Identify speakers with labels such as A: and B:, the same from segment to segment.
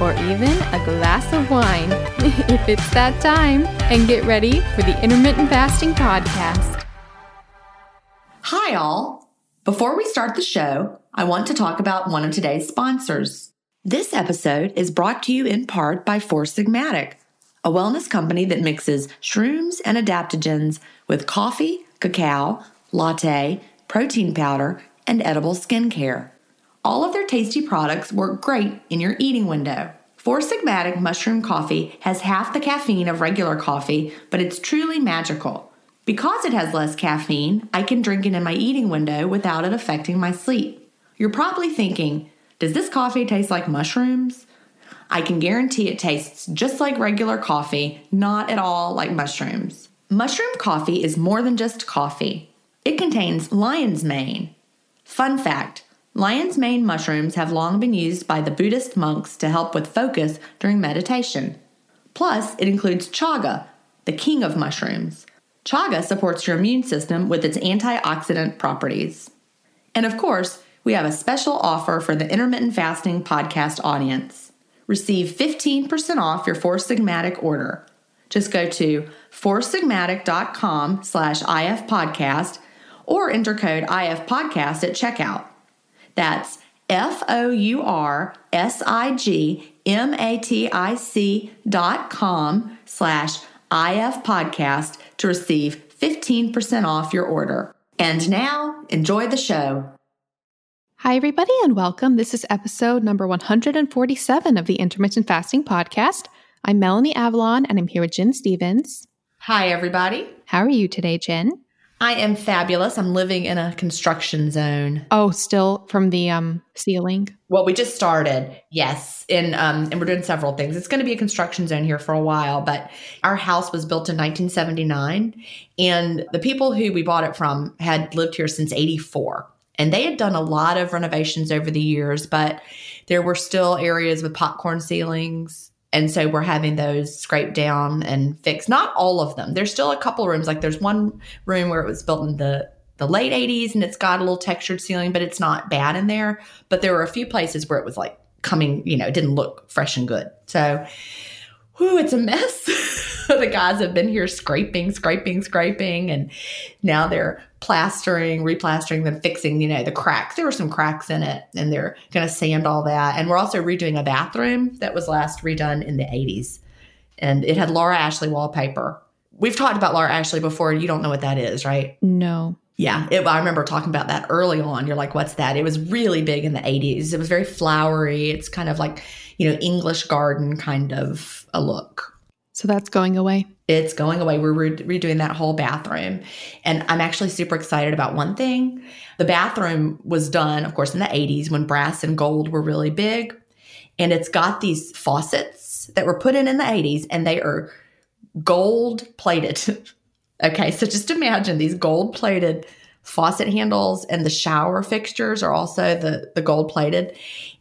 A: or even a glass of wine if it's that time, and get ready for the Intermittent Fasting Podcast.
B: Hi, all. Before we start the show, I want to talk about one of today's sponsors. This episode is brought to you in part by Four Sigmatic, a wellness company that mixes shrooms and adaptogens with coffee, cacao, latte, protein powder, and edible skincare. All of their tasty products work great in your eating window. Four Sigmatic mushroom coffee has half the caffeine of regular coffee, but it's truly magical. Because it has less caffeine, I can drink it in my eating window without it affecting my sleep. You're probably thinking, does this coffee taste like mushrooms? I can guarantee it tastes just like regular coffee, not at all like mushrooms. Mushroom coffee is more than just coffee. It contains lion's mane. Fun fact lion's mane mushrooms have long been used by the Buddhist monks to help with focus during meditation. Plus, it includes chaga, the king of mushrooms. Chaga supports your immune system with its antioxidant properties. And of course, we have a special offer for the intermittent fasting podcast audience. Receive 15% off your Four Sigmatic order. Just go to foursigmatic.com slash ifpodcast or enter code ifpodcast at checkout. That's F O U R S I G M A T I C dot com slash IF podcast to receive 15% off your order. And now, enjoy the show.
A: Hi, everybody, and welcome. This is episode number 147 of the Intermittent Fasting Podcast. I'm Melanie Avalon, and I'm here with Gin Stephens.
B: Hi, everybody.
A: How are you today, Gin?
B: I am fabulous. I'm living in a construction zone.
A: Oh, still from the um, ceiling?
B: Well, we just started, yes, in um, and we're doing several things. It's going to be a construction zone here for a while, but our house was built in 1979, and the people who we bought it from had lived here since 84. And they had done a lot of renovations over the years, but there were still areas with popcorn ceilings. And so we're having those scraped down and fixed. Not all of them. There's still a couple rooms. Like there's one room where it was built in the the late 80s and it's got a little textured ceiling, but it's not bad in there. But there were a few places where it was like coming, you know, it didn't look fresh and good. So, whew, it's a mess. the guys have been here scraping, scraping, scraping, and now they're plastering, replastering, then fixing, you know, the cracks. There were some cracks in it, and they're going to sand all that. And we're also redoing a bathroom that was last redone in the 80s. And it had Laura Ashley wallpaper. We've talked about Laura Ashley before. You don't know what that is, right?
A: No.
B: Yeah, it, I remember talking about that early on. You're like, what's that? It was really big in the 80s. It was very flowery. It's kind of like, you know, English garden kind of a look.
A: So that's going away.
B: It's going away. We're re- redoing that whole bathroom. And I'm actually super excited about one thing. The bathroom was done, of course, in the 80s when brass and gold were really big. And it's got these faucets that were put in in the 80s and they are gold plated. okay, so just imagine these gold plated faucet handles and the shower fixtures are also the, the gold plated.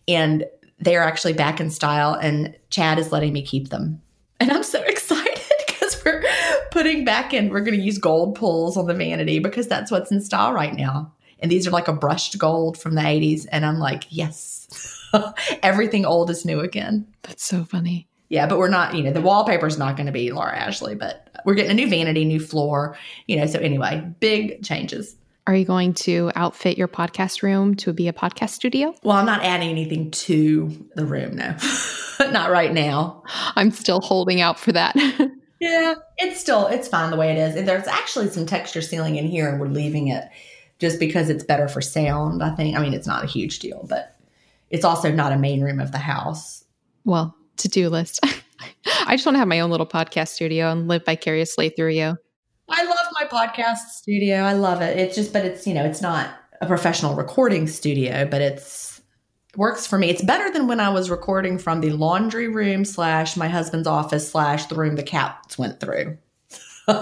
B: And they are actually back in style. And Chad is letting me keep them. And I'm so excited because we're putting back in, we're going to use gold pulls on the vanity because that's what's in style right now. And these are like a brushed gold from the 80s. And I'm like, yes, everything old is new again.
A: That's so funny.
B: Yeah, but we're not, you know, the wallpaper's not going to be Laura Ashley, but we're getting a new vanity, new floor, you know. So, anyway, big changes.
A: Are you going to outfit your podcast room to be a podcast studio?
B: Well, I'm not adding anything to the room, no, not right now.
A: I'm still holding out for that.
B: Yeah, it's still it's fine the way it is. And there's actually some texture ceiling in here, and we're leaving it just because it's better for sound. I think. I mean, it's not a huge deal, but it's also not a main room of the house.
A: Well, to do list. I just want to have my own little podcast studio and live vicariously through you.
B: I love my podcast studio. I love it. It's just, but it's you know, it's not a professional recording studio, but it's works for me. It's better than when I was recording from the laundry room slash my husband's office slash the room the cats went through.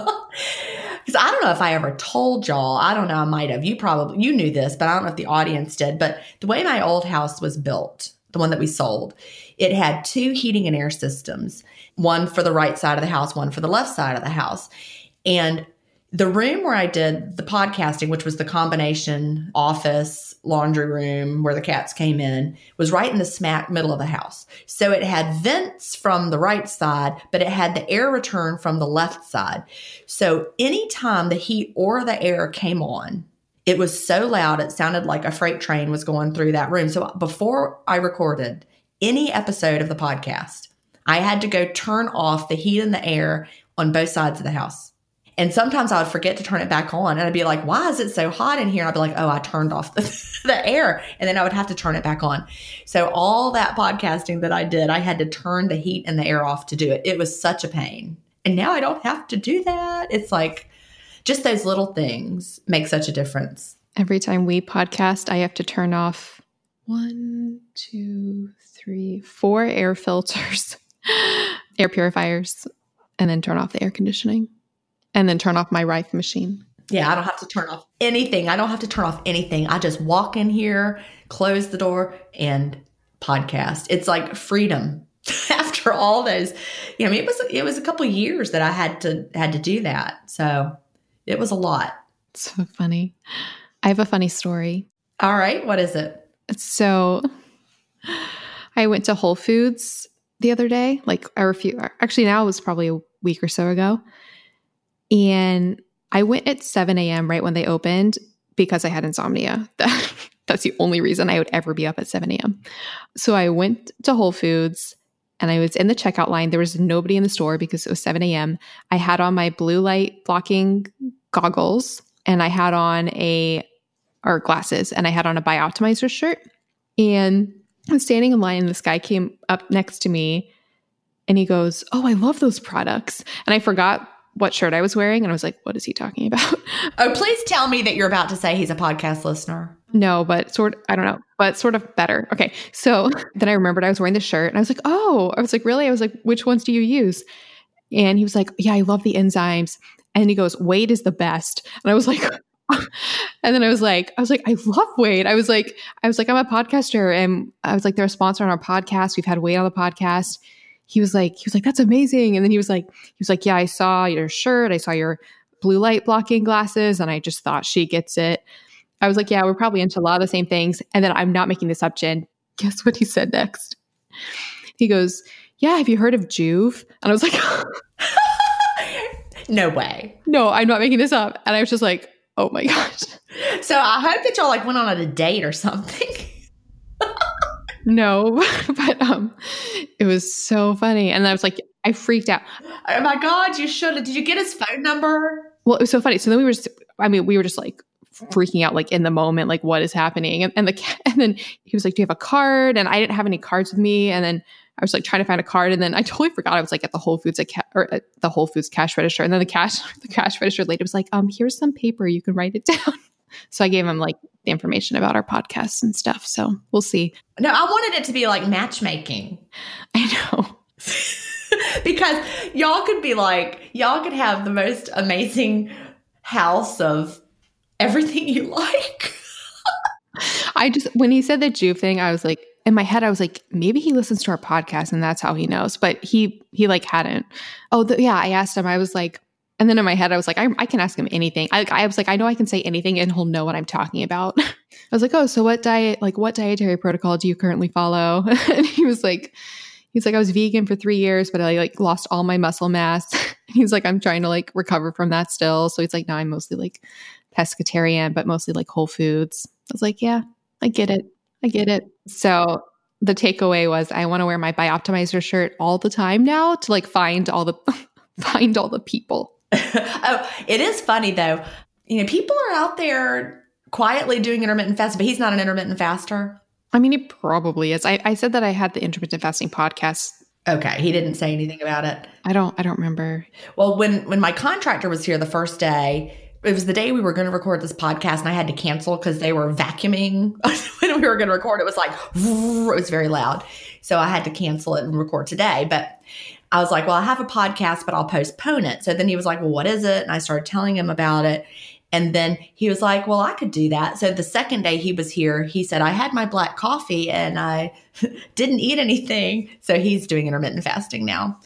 B: Because I don't know if I ever told y'all. I don't know. I might have. You probably you knew this, but I don't know if the audience did. But the way my old house was built, the one that we sold, it had two heating and air systems. One for the right side of the house, one for the left side of the house. And the room where I did the podcasting, which was the combination office, laundry room where the cats came in, was right in the smack middle of the house. So it had vents from the right side, but it had the air return from the left side. So anytime the heat or the air came on, it was so loud, it sounded like a freight train was going through that room. So before I recorded any episode of the podcast, I had to go turn off the heat and the air on both sides of the house. And sometimes I would forget to turn it back on and I'd be like, why is it so hot in here? And I'd be like, oh, I turned off the, the air. And then I would have to turn it back on. So all that podcasting that I did, I had to turn the heat and the air off to do it. It was such a pain. And now I don't have to do that. It's like just those little things make such a difference.
A: Every time we podcast, I have to turn off one, two, three, four air filters, air purifiers, and then turn off the air conditioning and then turn off my Rife machine.
B: Yeah, I don't have to turn off anything. I don't have to turn off anything. I just walk in here, close the door, and podcast. It's like freedom after all those. You know, I mean, it was it was a couple years that I had to had to do that. So it was a lot.
A: So funny. I have a funny story.
B: All right, what is it?
A: So I went to Whole Foods the other day, like a few actually now it was probably a week or so ago. And I went at 7 a.m. right when they opened because I had insomnia. That's the only reason I would ever be up at 7 a.m. So I went to Whole Foods and I was in the checkout line. There was nobody in the store because it was 7 a.m. I had on my blue light blocking goggles and I had on a, or glasses, and I had on a Bioptimizer shirt. And I'm standing in line and this guy came up next to me and he goes, Oh, I love those products. And I forgot what shirt I was wearing, and I was like, "What is he talking about?"
B: Oh, please tell me that you're about to say he's a podcast listener.
A: No, but sort I don't know, but sort of better. Okay, so then I remembered I was wearing the shirt, and I was like, "Oh," I was like, "Really?" I was like, "Which ones do you use?" And he was like, "Yeah, I love the enzymes." And he goes, "Wade is the best," and I was like. and then I was like, I was like, I love Wade. I was like, I was like, I'm a podcaster, and I was like, they're a sponsor on our podcast. We've had Wade on the podcast he was like, he was like, that's amazing. And then he was like, he was like, yeah, I saw your shirt, I saw your blue light blocking glasses, and I just thought she gets it. I was like, yeah, we're probably into a lot of the same things. And then I'm not making this up, Gin. Guess what he said next? He goes, yeah, have you heard of Joovv? And I was like,
B: no way.
A: No, I'm not making this up. And I was just like, oh my gosh.
B: So I hope that y'all like went on a date or something.
A: No, but um, it was so funny. And I was like, I freaked out.
B: Oh my God, you should have. Did you get his phone number?
A: Well, it was so funny. So then we were just, I mean, we were just like freaking out, like in the moment, like what is happening? And, and the, and then he was like, do you have a card? And I didn't have any cards with me. And then I was like trying to find a card. And then I totally forgot I was like at the Whole Foods, at ca- or at the Whole Foods cash register. And then the cash, the cash register lady was like, um, here's some paper. You can write it down. So I gave him like the information about our podcasts and stuff. So we'll see.
B: No, I wanted it to be like matchmaking.
A: I know.
B: because y'all could be like, y'all could have the most amazing house of everything you like.
A: I just, when he said the Joovv thing, I was like, in my head, I was like, maybe he listens to our podcast and that's how he knows. But he, he like hadn't. Oh, the, yeah. I asked him, I was like, and then in my head, I was like, I, I can ask him anything. I, I, was like, I know I can say anything and he'll know what I'm talking about. I was like, oh, so what diet, like what dietary protocol do you currently follow? and he was like, he's like, I was vegan for three years, but I like lost all my muscle mass. he's like, I'm trying to like recover from that still. So he's like, now I'm mostly like pescatarian, but mostly like whole foods. I was like, yeah, I get it. I get it. So the takeaway was I want to wear my Bioptimizer shirt all the time now to like find all the find all the people.
B: oh, it is funny though. You know, people are out there quietly doing intermittent fasting, but he's not an intermittent faster.
A: I mean, he probably is. I, I said that I had the intermittent fasting podcast.
B: Okay, he didn't say anything about it.
A: I don't. I don't remember.
B: Well, when when my contractor was here the first day, it was the day we were going to record this podcast, and I had to cancel because they were vacuuming when we were going to record. It was like it was very loud, so I had to cancel it and record today. But I was like, well, I have a podcast, but I'll postpone it. So then he was like, well, what is it? And I started telling him about it. And then he was like, Well, I could do that. So the second day he was here, he said, I had my black coffee and I didn't eat anything. So he's doing intermittent fasting now.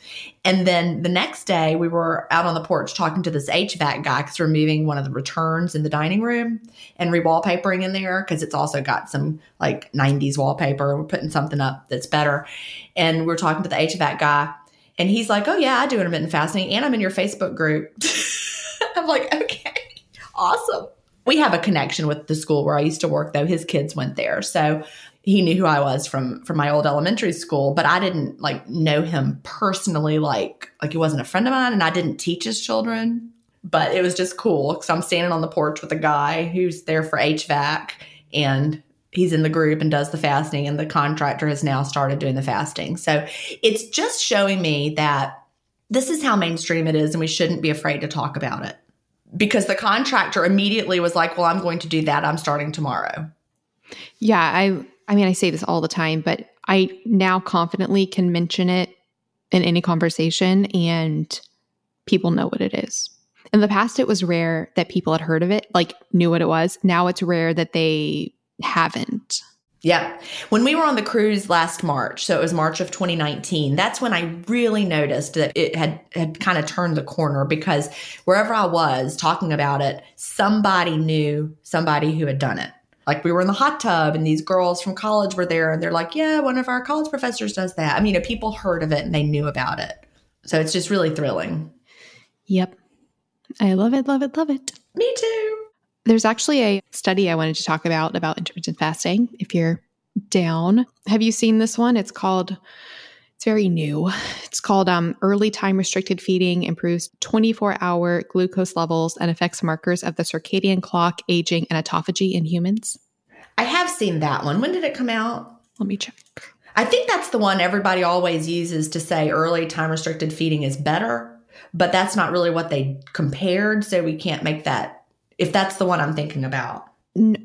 B: And then the next day, we were out on the porch talking to this HVAC guy because we're moving one of the returns in the dining room and rewallpapering in there because it's also got some like 90s wallpaper. We're putting something up that's better. And we're talking to the HVAC guy. And he's like, Oh, yeah, I do intermittent fasting and I'm in your Facebook group. I'm like, Okay awesome. We have a connection with the school where I used to work, though. His kids went there. So he knew who I was from from my old elementary school, but I didn't like know him personally like like he wasn't a friend of mine and I didn't teach his children. But it was just cool because I'm standing on the porch with a guy who's there for HVAC and he's in the group and does the fasting and the contractor has now started doing the fasting. So it's just showing me that this is how mainstream it is and we shouldn't be afraid to talk about it because the contractor immediately was like, "Well, I'm going to do that. I'm starting tomorrow."
A: Yeah, I I mean, I say this all the time, but I now confidently can mention it in any conversation and people know what it is. In the past it was rare that people had heard of it, like knew what it was. Now it's rare that they haven't.
B: Yeah. When we were on the cruise last March, so it was March of 2019, that's when I really noticed that it had had kind of turned the corner because wherever I was talking about it, somebody knew somebody who had done it. Like we were in the hot tub and these girls from college were there and they're like, "Yeah, one of our college professors does that." I mean, you know, people heard of it and they knew about it. So it's just really thrilling.
A: Yep. I love it, love it, love it.
B: Me too.
A: There's actually a study I wanted to talk about about intermittent fasting. If you're down, have you seen this one? It's called. It's very new. It's called um, Early Time Restricted Feeding Improves 24 Hour Glucose Levels and Affects Markers of the Circadian Clock, Aging, and Autophagy in Humans.
B: I have seen that one. When did it come out?
A: Let me check.
B: I think that's the one everybody always uses to say early time restricted feeding is better, but that's not really what they compared. So we can't make that if that's the one I'm thinking about.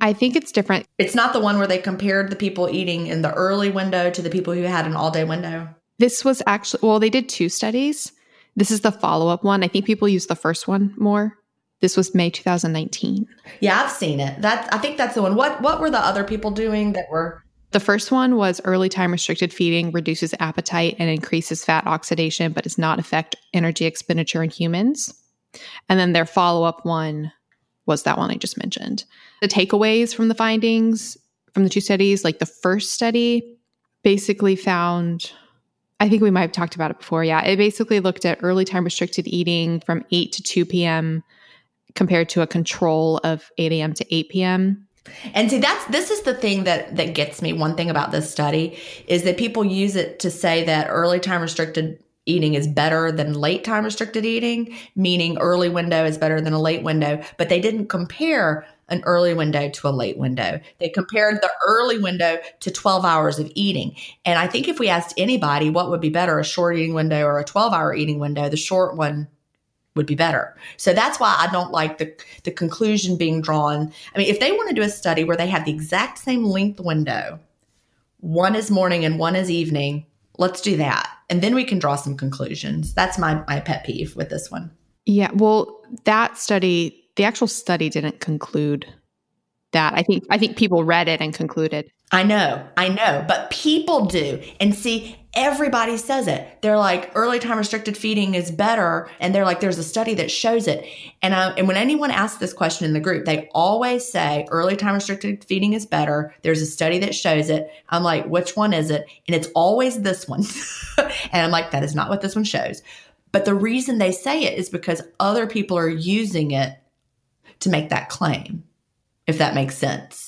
A: I think it's different.
B: It's not the one where they compared the people eating in the early window to the people who had an all day window.
A: This was actually, well, they did two studies. This is the follow up one. I think people use the first one more. This was May 2019.
B: Yeah, I've seen it. That I think that's the one. What what were the other people doing that were
A: the first one was early time restricted feeding reduces appetite and increases fat oxidation, but does not affect energy expenditure in humans. And then their follow up one was that one I just mentioned. The takeaways from the findings from the two studies, like the first study basically found, I think we might have talked about it before. Yeah. It basically looked at early time restricted eating from 8 to 2 p.m. compared to a control of 8 a.m. to 8 p.m.
B: And see that's this is the thing that that gets me. One thing about this study is that people use it to say that early time restricted eating is better than late time restricted eating, meaning early window is better than a late window, but they didn't compare an early window to a late window. They compared the early window to 12 hours of eating. And I think if we asked anybody what would be better, a short eating window or a 12 hour eating window, the short one would be better. So that's why I don't like the the conclusion being drawn. I mean, if they want to do a study where they have the exact same length window, one is morning and one is evening, let's do that. And then we can draw some conclusions. That's my my pet peeve with this one.
A: Yeah well that study the actual study didn't conclude that. I think i think people read it and concluded
B: i know i know but people do. And see everybody says it. They're like early time restricted feeding is better. And they're like there's a study that shows it. And I, and when anyone asks this question in the group they always say early time restricted feeding is better. There's a study that shows it. I'm like which one is it? And it's always this one. And i'm like that is not what this one shows. But the reason they say it is because other people are using it to make that claim if that makes sense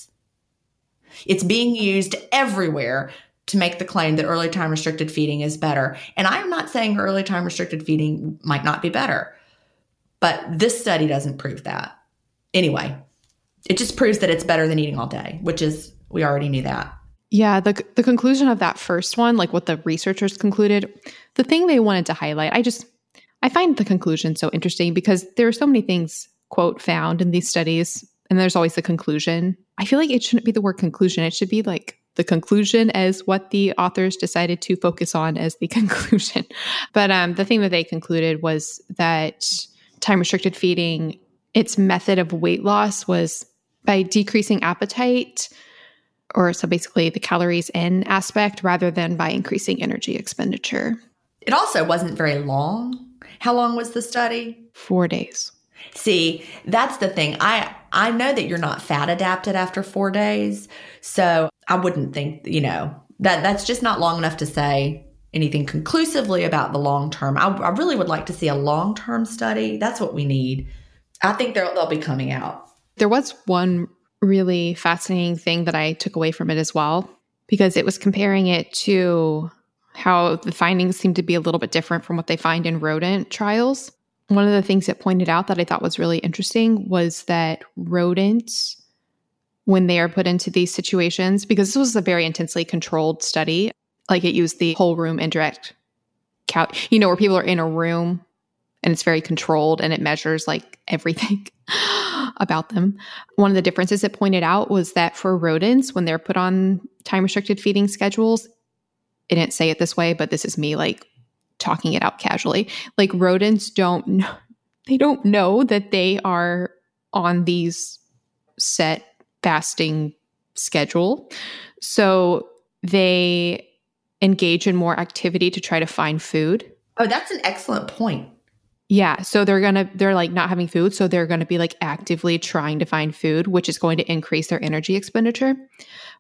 B: it's being used everywhere to make the claim that early time restricted feeding is better. And I am not saying early time restricted feeding might not be better, but this study doesn't prove that. Anyway, it just proves that it's better than eating all day, which is, we already knew that.
A: Yeah, the the conclusion of that first one, like what the researchers concluded, the thing they wanted to highlight, I just I find the conclusion so interesting because there are so many things quote found in these studies and there's always the conclusion. I feel like it shouldn't be the word conclusion. It should be like the conclusion as what the authors decided to focus on as the conclusion. But um, the thing that they concluded was that time restricted feeding, its method of weight loss was by decreasing appetite, or so basically the calories in aspect, rather than by increasing energy expenditure.
B: It also wasn't very long. How long was the study?
A: Four days.
B: See, that's the thing. I I know that you're not fat adapted after 4 days. So, I wouldn't think, you know, that that's just not long enough to say anything conclusively about the long term. I, I really would like to see a long term study. That's what we need. I think they'll, they'll be coming out.
A: There was one really fascinating thing that I took away from it as well, because it was comparing it to how the findings seem to be a little bit different from what they find in rodent trials. One of the things it pointed out that I thought was really interesting was that rodents, when they are put into these situations, because this was a very intensely controlled study, like it used the whole room indirect count, you know, where people are in a room and it's very controlled and it measures like everything about them. One of the differences it pointed out was that for rodents, when they're put on time restricted feeding schedules, it didn't say it this way, but this is me like talking it out casually. Like rodents don't know, they don't know that they are on these set fasting schedule. So they engage in more activity to try to find food.
B: Oh, that's an excellent point.
A: Yeah, so they're going to they're like not having food, so they're going to be like actively trying to find food, which is going to increase their energy expenditure.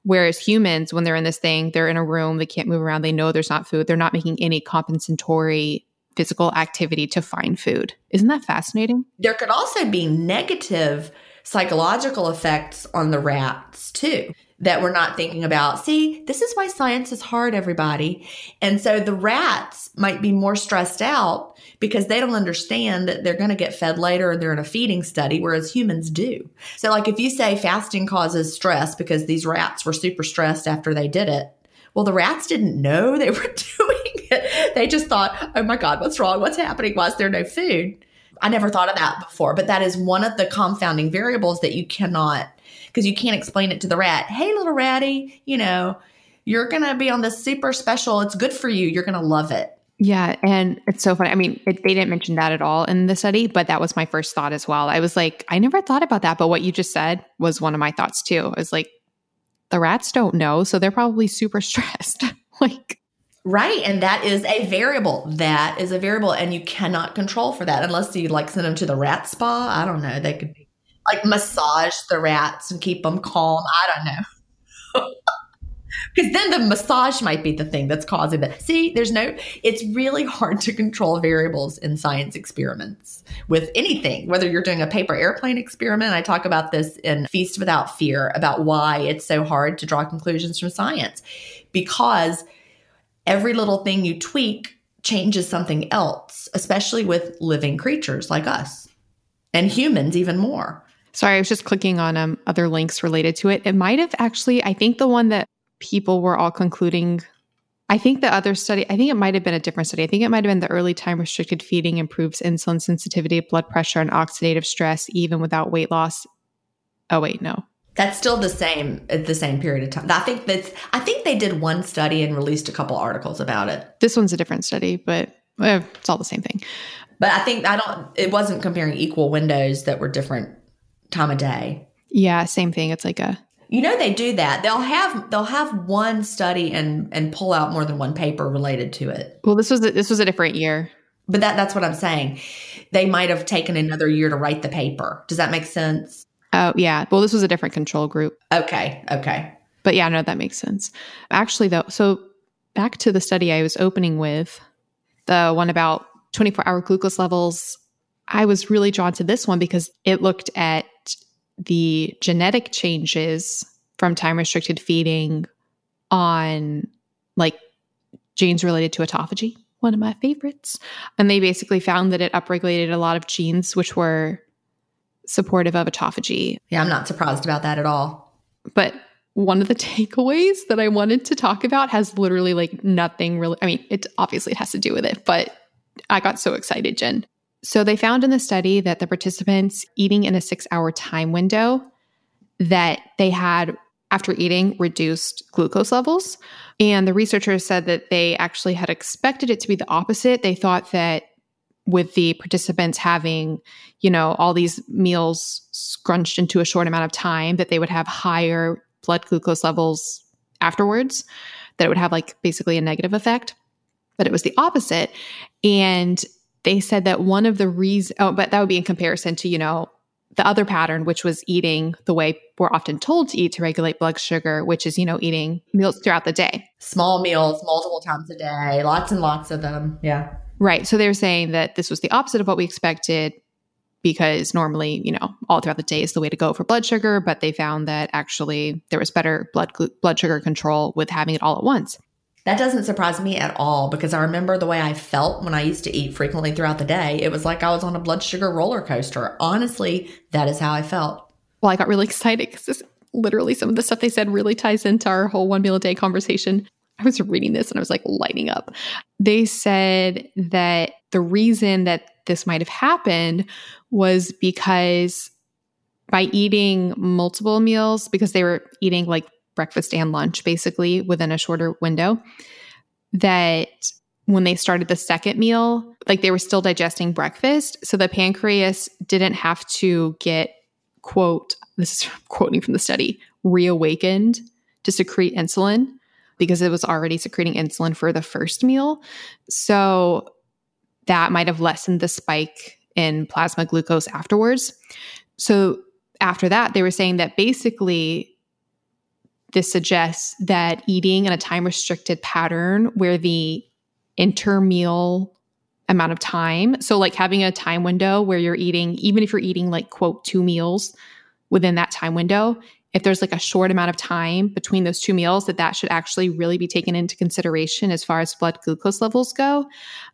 A: Whereas humans, when they're in this thing, they're in a room, they can't move around, they know there's not food, they're not making any compensatory physical activity to find food. Isn't that fascinating?
B: There could also be negative psychological effects on the rats too that we're not thinking about. See, this is why science is hard, everybody. And so the rats might be more stressed out because they don't understand that they're going to get fed later and they're in a feeding study, whereas humans do. So, like if you say fasting causes stress because these rats were super stressed after they did it, well, the rats didn't know they were doing it. They just thought, oh my God, what's wrong? What's happening? Why is there no food? I never thought of that before, but that is one of the confounding variables that you cannot because you can't explain it to the rat. Hey, little ratty, you know, you're going to be on this super special. It's good for you. You're going to love it.
A: Yeah. And it's so funny. I mean, it, they didn't mention that at all in the study, but that was my first thought as well. I was like, I never thought about that. But what you just said was one of my thoughts too. I was like, the rats don't know. So they're probably super stressed. like,
B: Right. And that is a variable. That is a variable. And you cannot control for that unless you like send them to the rat spa. I don't know. They could be like massage the rats and keep them calm. I don't know. Because then the massage might be the thing that's causing that. See, there's no, it's really hard to control variables in science experiments with anything, whether you're doing a paper airplane experiment. I talk about this in Feast Without Fear about why it's so hard to draw conclusions from science. Because every little thing you tweak changes something else, especially with living creatures like us and humans, even more.
A: Sorry, I was just clicking on um, other links related to it. It might have actually, I think the one that people were all concluding, I think the other study, I think it might have been a different study. I think it might have been the early time restricted feeding improves insulin sensitivity, blood pressure, and oxidative stress even without weight loss. Oh, wait, no.
B: That's still the same at the same period of time. I think that's I think they did one study and released a couple articles about it.
A: This one's a different study, but eh, it's all the same thing.
B: But I think I don't it wasn't comparing equal windows that were different time of day.
A: Yeah, same thing. It's like a
B: you know they do that. They'll have they'll have one study and and pull out more than one paper related to it.
A: Well, this was a, this was a different year.
B: But that that's what I'm saying. They might have taken another year to write the paper. Does that make sense?
A: Oh, yeah. Well, this was a different control group.
B: Okay. Okay.
A: But yeah, no, that makes sense. Actually, though, so back to the study I was opening with, the one about 24 hour glucose levels, I was really drawn to this one because it looked at the genetic changes from time restricted feeding on like genes related to autophagy, one of my favorites. And they basically found that it upregulated a lot of genes which were supportive of autophagy.
B: Yeah, I'm not surprised about that at all.
A: But one of the takeaways that I wanted to talk about has literally like nothing really I mean, it obviously it has to do with it, but I got so excited, Gin. So they found in the study that the participants eating in a 6-hour time window that they had after eating reduced glucose levels. And the researchers said that they actually had expected it to be the opposite. They thought that with the participants having, you know, all these meals scrunched into a short amount of time, that they would have higher blood glucose levels afterwards, that it would have like basically a negative effect. But it was the opposite. And they said that one of the reasons, oh, but that would be in comparison to, you know, the other pattern, which was eating the way we're often told to eat to regulate blood sugar, which is, you know, eating meals throughout the day.
B: Small meals multiple times a day, lots and lots of them. Yeah.
A: Right. So they were saying that this was the opposite of what we expected because normally, you know, all throughout the day is the way to go for blood sugar, but they found that actually there was better blood blood sugar control with having it all at once.
B: That doesn't surprise me at all because I remember the way I felt when I used to eat frequently throughout the day. It was like I was on a blood sugar roller coaster. Honestly, that is how I felt.
A: Well, I got really excited because this literally some of the stuff they said really ties into our whole one meal a day conversation. I was reading this and I was like lighting up. They said that the reason that this might have happened was because by eating multiple meals, because they were eating like breakfast and lunch basically within a shorter window, that when they started the second meal, like they were still digesting breakfast. So the pancreas didn't have to get, quote, this is quoting from the study, reawakened to secrete insulin because it was already secreting insulin for the first meal. So that might have lessened the spike in plasma glucose afterwards. So after that, they were saying that basically this suggests that eating in a time restricted pattern where the intermeal amount of time, so like having a time window where you're eating, even if you're eating like, quote, two meals within that time window, if there's like a short amount of time between those two meals that that should actually really be taken into consideration as far as blood glucose levels go.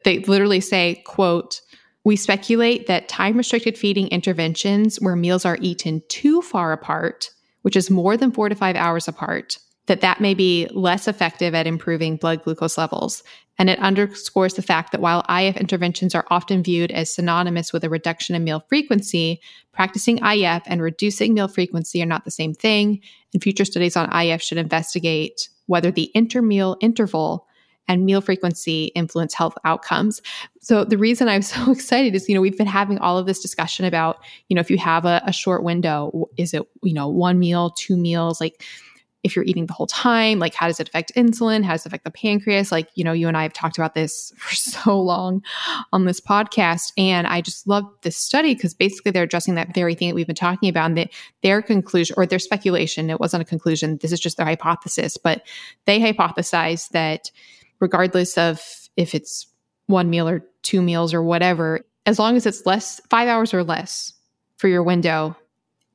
A: They literally say quote we speculate that time restricted feeding interventions where meals are eaten too far apart which is more than 4 to 5 hours apart that that may be less effective at improving blood glucose levels. And it underscores the fact that while IF interventions are often viewed as synonymous with a reduction in meal frequency, practicing IF and reducing meal frequency are not the same thing, and future studies on IF should investigate whether the intermeal interval and meal frequency influence health outcomes. So the reason I'm so excited is, you know, we've been having all of this discussion about, you know, if you have a, a short window, is it, you know, one meal, two meals, like if you're eating the whole time, like how does it affect insulin? How does it affect the pancreas? Like, you know, you and I have talked about this for so long on this podcast. And I just love this study because basically they're addressing that very thing that we've been talking about. And that their conclusion or their speculation, it wasn't a conclusion, this is just their hypothesis, but they hypothesize that regardless of if it's one meal or two meals or whatever, as long as it's less, five hours or less for your window,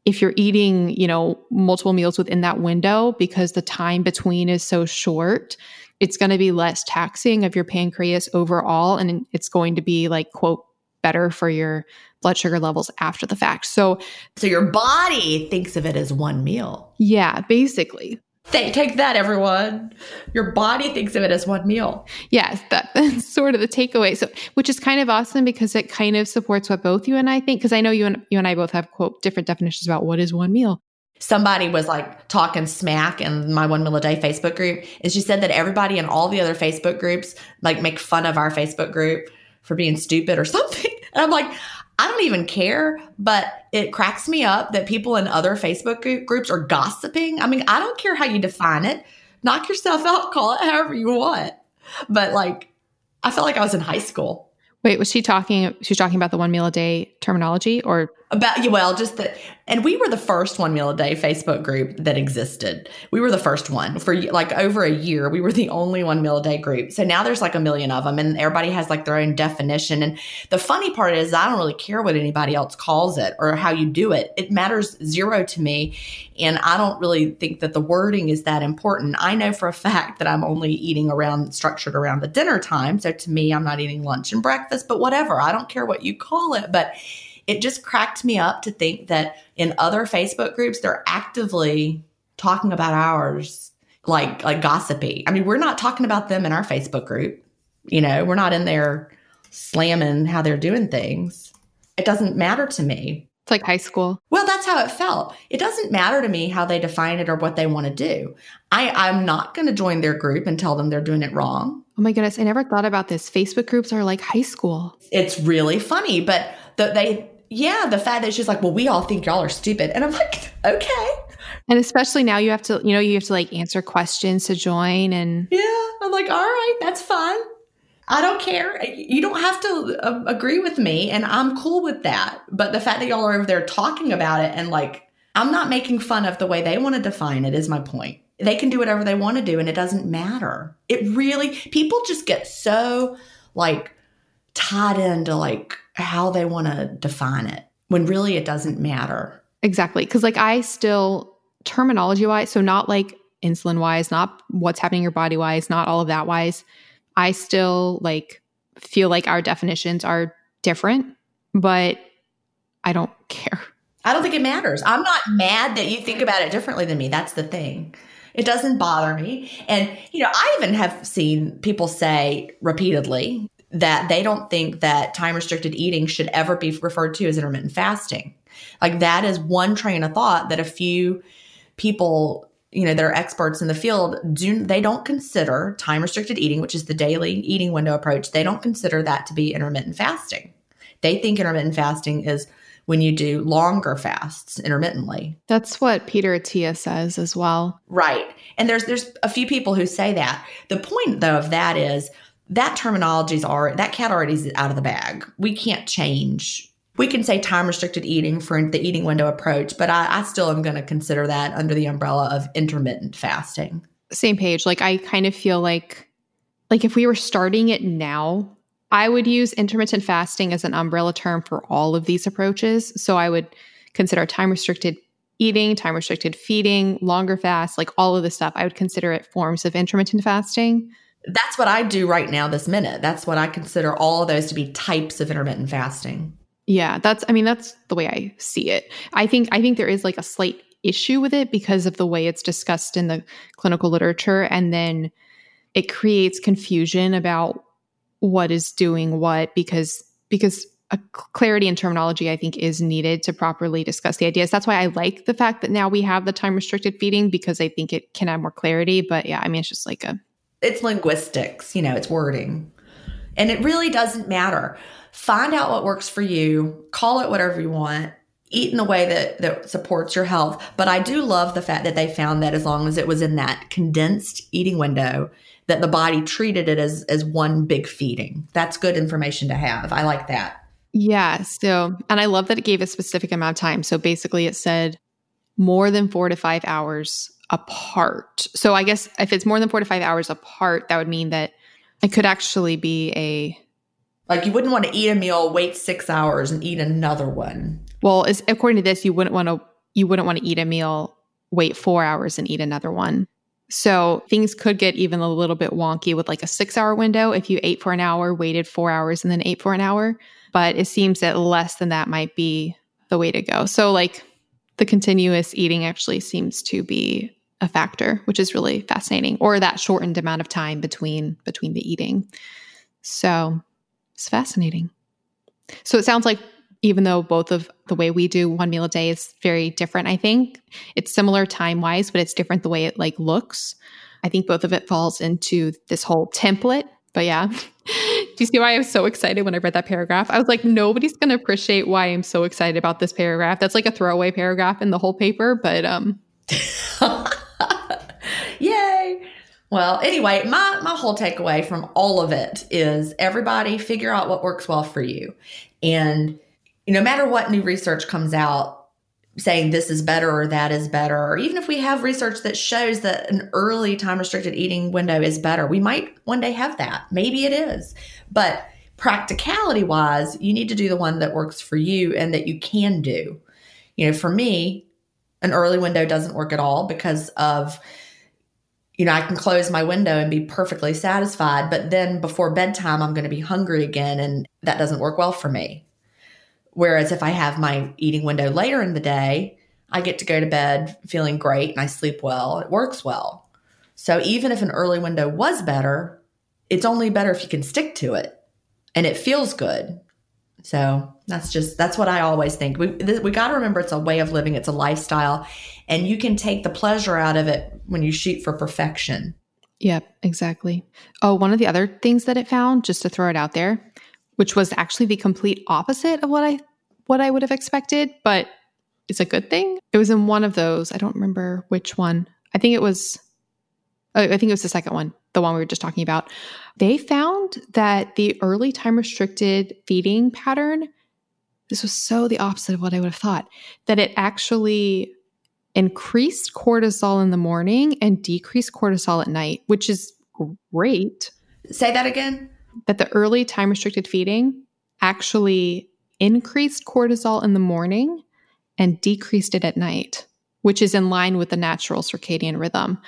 A: if you're eating, you know, multiple meals within that window because the time between is so short, it's going to be less taxing of your pancreas overall and it's going to be like quote better for your blood sugar levels after the fact. So
B: so your body thinks of it as one meal.
A: Yeah, basically.
B: They take that, everyone. Your body thinks of it as one meal.
A: Yes, that, that's sort of the takeaway. So, which is kind of awesome because it kind of supports what both you and I think. Because I know you and you and I both have quote different definitions about what is one meal.
B: Somebody was like talking smack in my one meal a day Facebook group, and she said that everybody in all the other Facebook groups like make fun of our Facebook group for being stupid or something. And I'm like, I don't even care, but it cracks me up that people in other Facebook groups are gossiping. I mean, I don't care how you define it. Knock yourself out, call it however you want. But like, I felt like I was in high school.
A: Wait, was she talking? She was talking about the one meal a day terminology, or
B: about well just that and we were the first one meal a day facebook group that existed. We were the first one for like over a year we were the only one meal a day group. So now there's like a million of them and everybody has like their own definition. And the funny part is i don't really care what anybody else calls it or how you do it. It matters zero to me and i don't really think that the wording is that important. I know for a fact that i'm only eating around structured around the dinner time. So to me i'm not eating lunch and breakfast but whatever. I don't care what you call it but it just cracked me up to think that in other Facebook groups, they're actively talking about ours like like gossipy. I mean, we're not talking about them in our Facebook group. You know, we're not in there slamming how they're doing things. It doesn't matter to me.
A: It's like high school.
B: Well, that's how it felt. It doesn't matter to me how they define it or what they want to do. I, I'm not going to join their group and tell them they're doing it wrong.
A: Oh my goodness, I never thought about this. Facebook groups are like high school.
B: It's really funny, but the, they yeah, the fact that she's like, well, we all think y'all are stupid. And I'm like, okay.
A: And especially now you have to, you know, you have to like answer questions to join. And
B: yeah, I'm like, all right, that's fine. I don't care. You don't have to uh, agree with me. And I'm cool with that. But the fact that y'all are over there talking about it and like, I'm not making fun of the way they want to define it, is my point. They can do whatever they want to do and it doesn't matter. It really, people just get so like tied into like how they want to define it when really it doesn't matter.
A: Exactly. Because, like, I still, terminology wise, so not like insulin wise, not what's happening in your body wise, not all of that wise, I still like feel like our definitions are different, but I don't care.
B: I don't think it matters. I'm not mad that you think about it differently than me. That's the thing. It doesn't bother me. And, you know, I even have seen people say repeatedly, that they don't think that time restricted eating should ever be referred to as intermittent fasting. Like that is one train of thought that a few people, you know, that are experts in the field do they don't consider time restricted eating, which is the daily eating window approach, they don't consider that to be intermittent fasting. They think intermittent fasting is when you do longer fasts intermittently.
A: That's what Peter Attia says as well.
B: Right. And there's there's a few people who say that. The point though of that is that terminology is already that cat already is out of the bag. We can't change. We can say time restricted eating for the eating window approach, but I, I still am going to consider that under the umbrella of intermittent fasting.
A: Same page. Like I kind of feel like like if we were starting it now, I would use intermittent fasting as an umbrella term for all of these approaches. So I would consider time restricted eating, time restricted feeding, longer fast, like all of this stuff. I would consider it forms of intermittent fasting
B: that's what I do right now, this minute. That's what I consider all of those to be types of intermittent fasting.
A: Yeah, that's, I mean, that's the way I see it. I think, I think there is like a slight issue with it because of the way it's discussed in the clinical literature. And then it creates confusion about what is doing what because, because a clarity in terminology I think is needed to properly discuss the ideas. That's why I like the fact that now we have the time restricted feeding because I think it can add more clarity. But yeah, I mean, it's just like a
B: it's linguistics, you know, it's wording. And it really doesn't matter. Find out what works for you, call it whatever you want, eat in a way that, that supports your health. But I do love the fact that they found that as long as it was in that condensed eating window, that the body treated it as, as one big feeding. That's good information to have. I like that.
A: Yeah. So, and I love that it gave a specific amount of time. So basically, it said more than four to five hours apart. So I guess if it's more than four to five hours apart, that would mean that it could actually be a
B: like you wouldn't want to eat a meal, wait six hours, and eat another one.
A: Well, according to this, you wouldn't want to you wouldn't want to eat a meal, wait four hours, and eat another one. So things could get even a little bit wonky with like a six hour window if you ate for an hour, waited four hours, and then ate for an hour. But it seems that less than that might be the way to go. So like the continuous eating actually seems to be a factor, which is really fascinating, or that shortened amount of time between between the eating. So it's fascinating. So it sounds like even though both of the way we do one meal a day is very different, I think it's similar time wise, but it's different the way it like looks. I think both of it falls into this whole template. But yeah, do you see why I was so excited when I read that paragraph? I was like, nobody's going to appreciate why I'm so excited about this paragraph. That's like a throwaway paragraph in the whole paper, but um.
B: Well, anyway, my, my whole takeaway from all of it is everybody figure out what works well for you. And no matter what new research comes out saying this is better or that is better, or even if we have research that shows that an early time restricted eating window is better, we might one day have that. Maybe it is. But practicality wise, you need to do the one that works for you and that you can do. You know, for me, an early window doesn't work at all because of you know, I can close my window and be perfectly satisfied, but then before bedtime, I'm going to be hungry again, and that doesn't work well for me. Whereas if I have my eating window later in the day, I get to go to bed feeling great and I sleep well. It works well. So even if an early window was better, it's only better if you can stick to it and it feels good. So that's just that's what I always think. We we got to remember it's a way of living, it's a lifestyle, and you can take the pleasure out of it when you shoot for perfection.
A: Yep, exactly. Oh, one of the other things that it found, just to throw it out there, which was actually the complete opposite of what I what I would have expected, but it's a good thing. It was in one of those. I don't remember which one. I think it was Oh, I think it was the second one, the one we were just talking about. They found that the early time restricted feeding pattern, this was so the opposite of what I would have thought, that it actually increased cortisol in the morning and decreased cortisol at night, which is great.
B: Say that again.
A: That the early time restricted feeding actually increased cortisol in the morning and decreased it at night, which is in line with the natural circadian rhythm.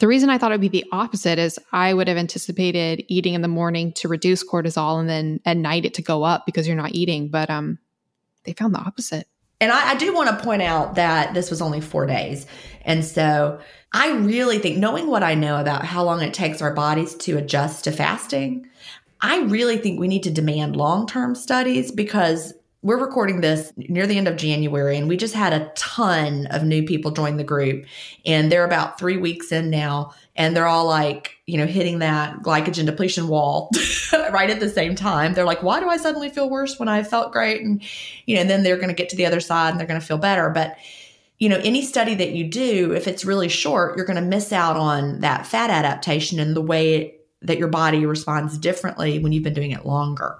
A: The reason I thought it would be the opposite is I would have anticipated eating in the morning to reduce cortisol and then at night it to go up because you're not eating. But um, they found the opposite.
B: And I, I do want to point out that this was only four days. And so I really think, knowing what I know about how long it takes our bodies to adjust to fasting, I really think we need to demand long term studies because we're recording this near the end of January, and we just had a ton of new people join the group. And they're about three weeks in now, and they're all like, you know, hitting that glycogen depletion wall right at the same time. They're like, why do I suddenly feel worse when I felt great? And, you know, and then they're going to get to the other side and they're going to feel better. But, you know, any study that you do, if it's really short, you're going to miss out on that fat adaptation and the way that your body responds differently when you've been doing it longer.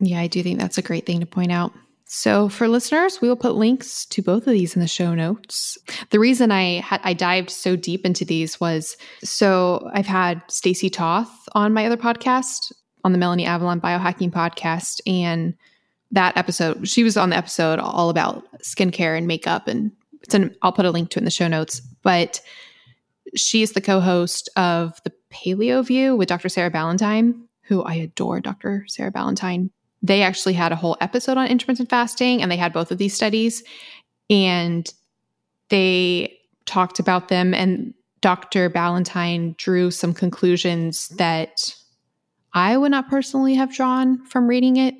A: Yeah, I do think that's a great thing to point out. So, for listeners, we will put links to both of these in the show notes. The reason I had I dived so deep into these was so I've had Stacy Toth on my other podcast, on the Melanie Avalon Biohacking podcast, and that episode, she was on the episode all about skincare and makeup, and it's an, I'll put a link to it in the show notes. But she is the co-host of the Paleo View with Dr. Sarah Ballantyne, who I adore, Dr. Sarah Ballantyne. They actually had a whole episode on intermittent fasting, and they had both of these studies, and they talked about them. And Dr. Ballantyne drew some conclusions that I would not personally have drawn from reading it.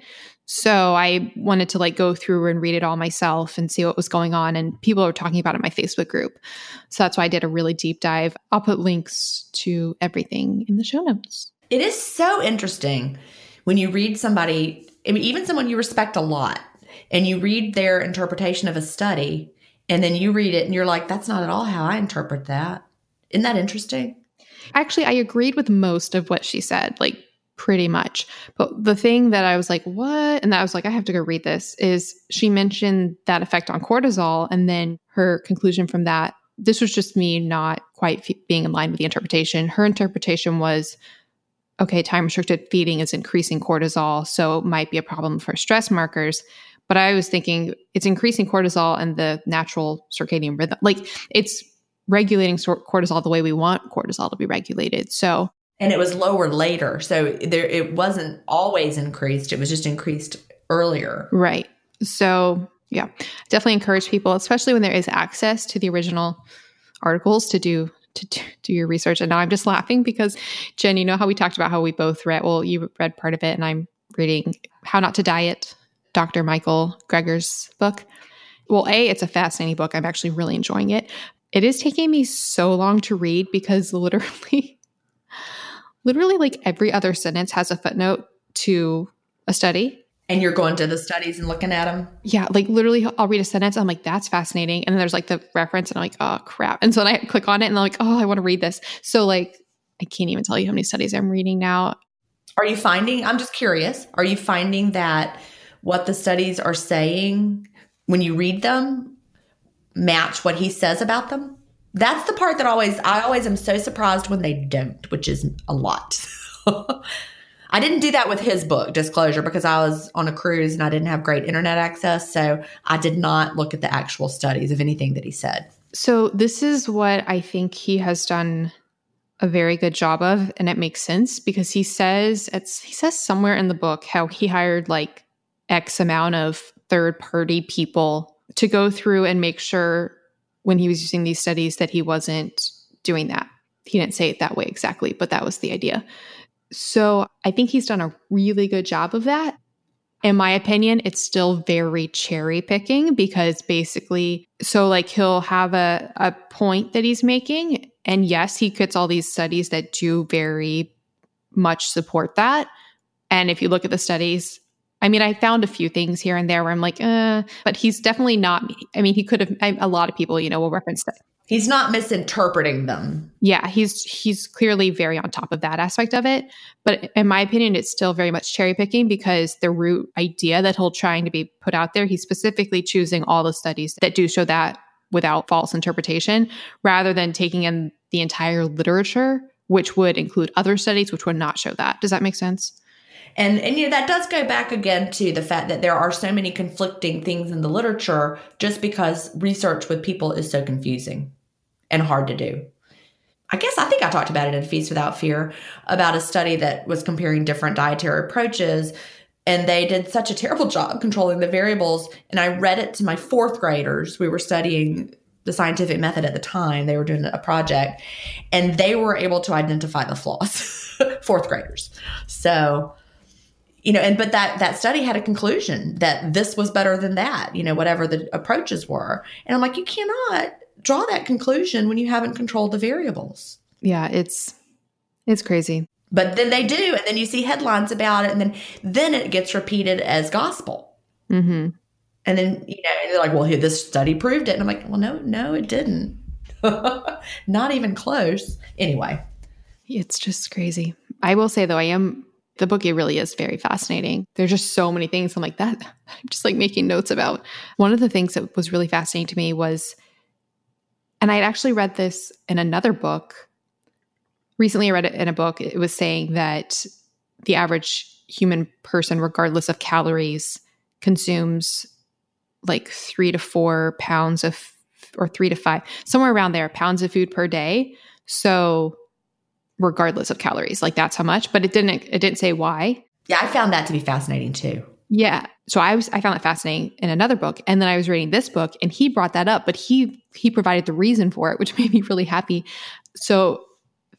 A: So I wanted to like go through and read it all myself and see what was going on. And people were talking about it in my Facebook group. So that's why I did a really deep dive. I'll put links to everything in the show notes.
B: It is so interesting when you read somebody, I mean, even someone you respect a lot, and you read their interpretation of a study, and then you read it and you're like, that's not at all how I interpret that. Isn't that interesting?
A: Actually, I agreed with most of what she said. Like, pretty much. But the thing that I was like, what? And I was like, I have to go read this is she mentioned that effect on cortisol. And then her conclusion from that, this was just me not quite f- being in line with the interpretation. Her interpretation was, okay, time restricted feeding is increasing cortisol. So it might be a problem for stress markers. But I was thinking it's increasing cortisol and the natural circadian rhythm. Like it's regulating cortisol the way we want cortisol to be regulated. So
B: and it was lower later. So there it wasn't always increased. It was just increased earlier.
A: Right. So yeah, definitely encourage people, especially when there is access to the original articles to do to do your research. And now I'm just laughing because Gin, you know how we talked about how we both read well, you read part of it and I'm reading How Not to Diet, Dr. Michael Greger's book. Well, A, it's a fascinating book. I'm actually really enjoying it. It is taking me so long to read because literally literally like every other sentence has a footnote to a study.
B: And you're going to the studies and looking at them?
A: Yeah, like literally, I'll read a sentence. I'm like, that's fascinating. And then there's like the reference, and I'm like, oh, crap. And so then I click on it and I'm like, oh, I want to read this. So, like, I can't even tell you how many studies I'm reading now.
B: Are you finding, I'm just curious, are you finding that what the studies are saying when you read them match what he says about them. That's the part that always I always am so surprised when they don't, which is a lot. I didn't do that with his book, Disclosure, because I was on a cruise and I didn't have great internet access. So I did not look at the actual studies of anything that he said.
A: So this is what I think he has done a very good job of, and it makes sense because he says it's he says somewhere in the book how he hired like X amount of third party people to go through and make sure when he was using these studies that he wasn't doing that. He didn't say it that way exactly, but that was the idea. So I think he's done a really good job of that. In my opinion, it's still very cherry picking because basically, so like he'll have a, a point that he's making. And yes, he gets all these studies that do very much support that. And if you look at the studies, I mean, I found a few things here and there where I'm like, uh, but he's definitely not. I mean, he could have. I, a lot of people, you know, will reference that
B: He's not misinterpreting them.
A: Yeah, he's he's clearly very on top of that aspect of it. But in my opinion, it's still very much cherry picking because the root idea that he'll trying to be put out there, he's specifically choosing all the studies that do show that without false interpretation, rather than taking in the entire literature, which would include other studies which would not show that. Does that make sense?
B: And and you know that does go back again to the fact that there are so many conflicting things in the literature just because research with people is so confusing and hard to do. I guess I think I talked about it in Feast Without Fear about a study that was comparing different dietary approaches. And they did such a terrible job controlling the variables. And I read it to my fourth graders. We were studying the scientific method at the time. They were doing a project and they were able to identify the flaws, fourth graders. So, you know, and but that that study had a conclusion that this was better than that, you know, whatever the approaches were. And I'm like, you cannot draw that conclusion when you haven't controlled the variables.
A: Yeah, it's it's crazy.
B: But then they do, and then you see headlines about it, and then then it gets repeated as gospel.
A: Mm-hmm.
B: And then you know they're like, "Well, here this study proved it," and I'm like, "Well, no, no, it didn't. Not even close." Anyway,
A: it's just crazy. I will say though, I am the book. It really is very fascinating. There's just so many things I'm like that. I'm just like making notes about. One of the things that was really fascinating to me was and I'd actually read this in another book. Recently, I read it in a book. It was saying that the average human person, regardless of calories, consumes like three to four pounds of, or three to five, somewhere around there, pounds of food per day. So, regardless of calories, like that's how much. But it didn't. It didn't say why.
B: Yeah, I found that to be fascinating too.
A: Yeah. So I was I found that fascinating in another book and then I was reading this book and he brought that up but he he provided the reason for it which made me really happy. So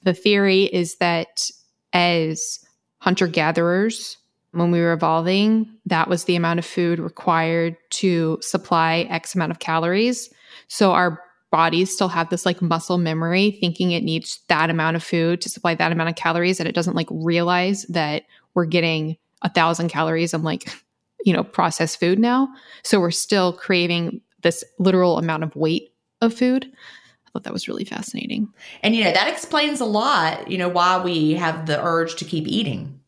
A: the theory is that as hunter gatherers when we were evolving that was the amount of food required to supply x amount of calories. So our bodies still have this like muscle memory thinking it needs that amount of food to supply that amount of calories and it doesn't like realize that we're getting a thousand calories of like, you know, processed food now. So we're still craving this literal amount of weight of food. I thought that was really fascinating.
B: And, you know, that explains a lot, you know, why we have the urge to keep eating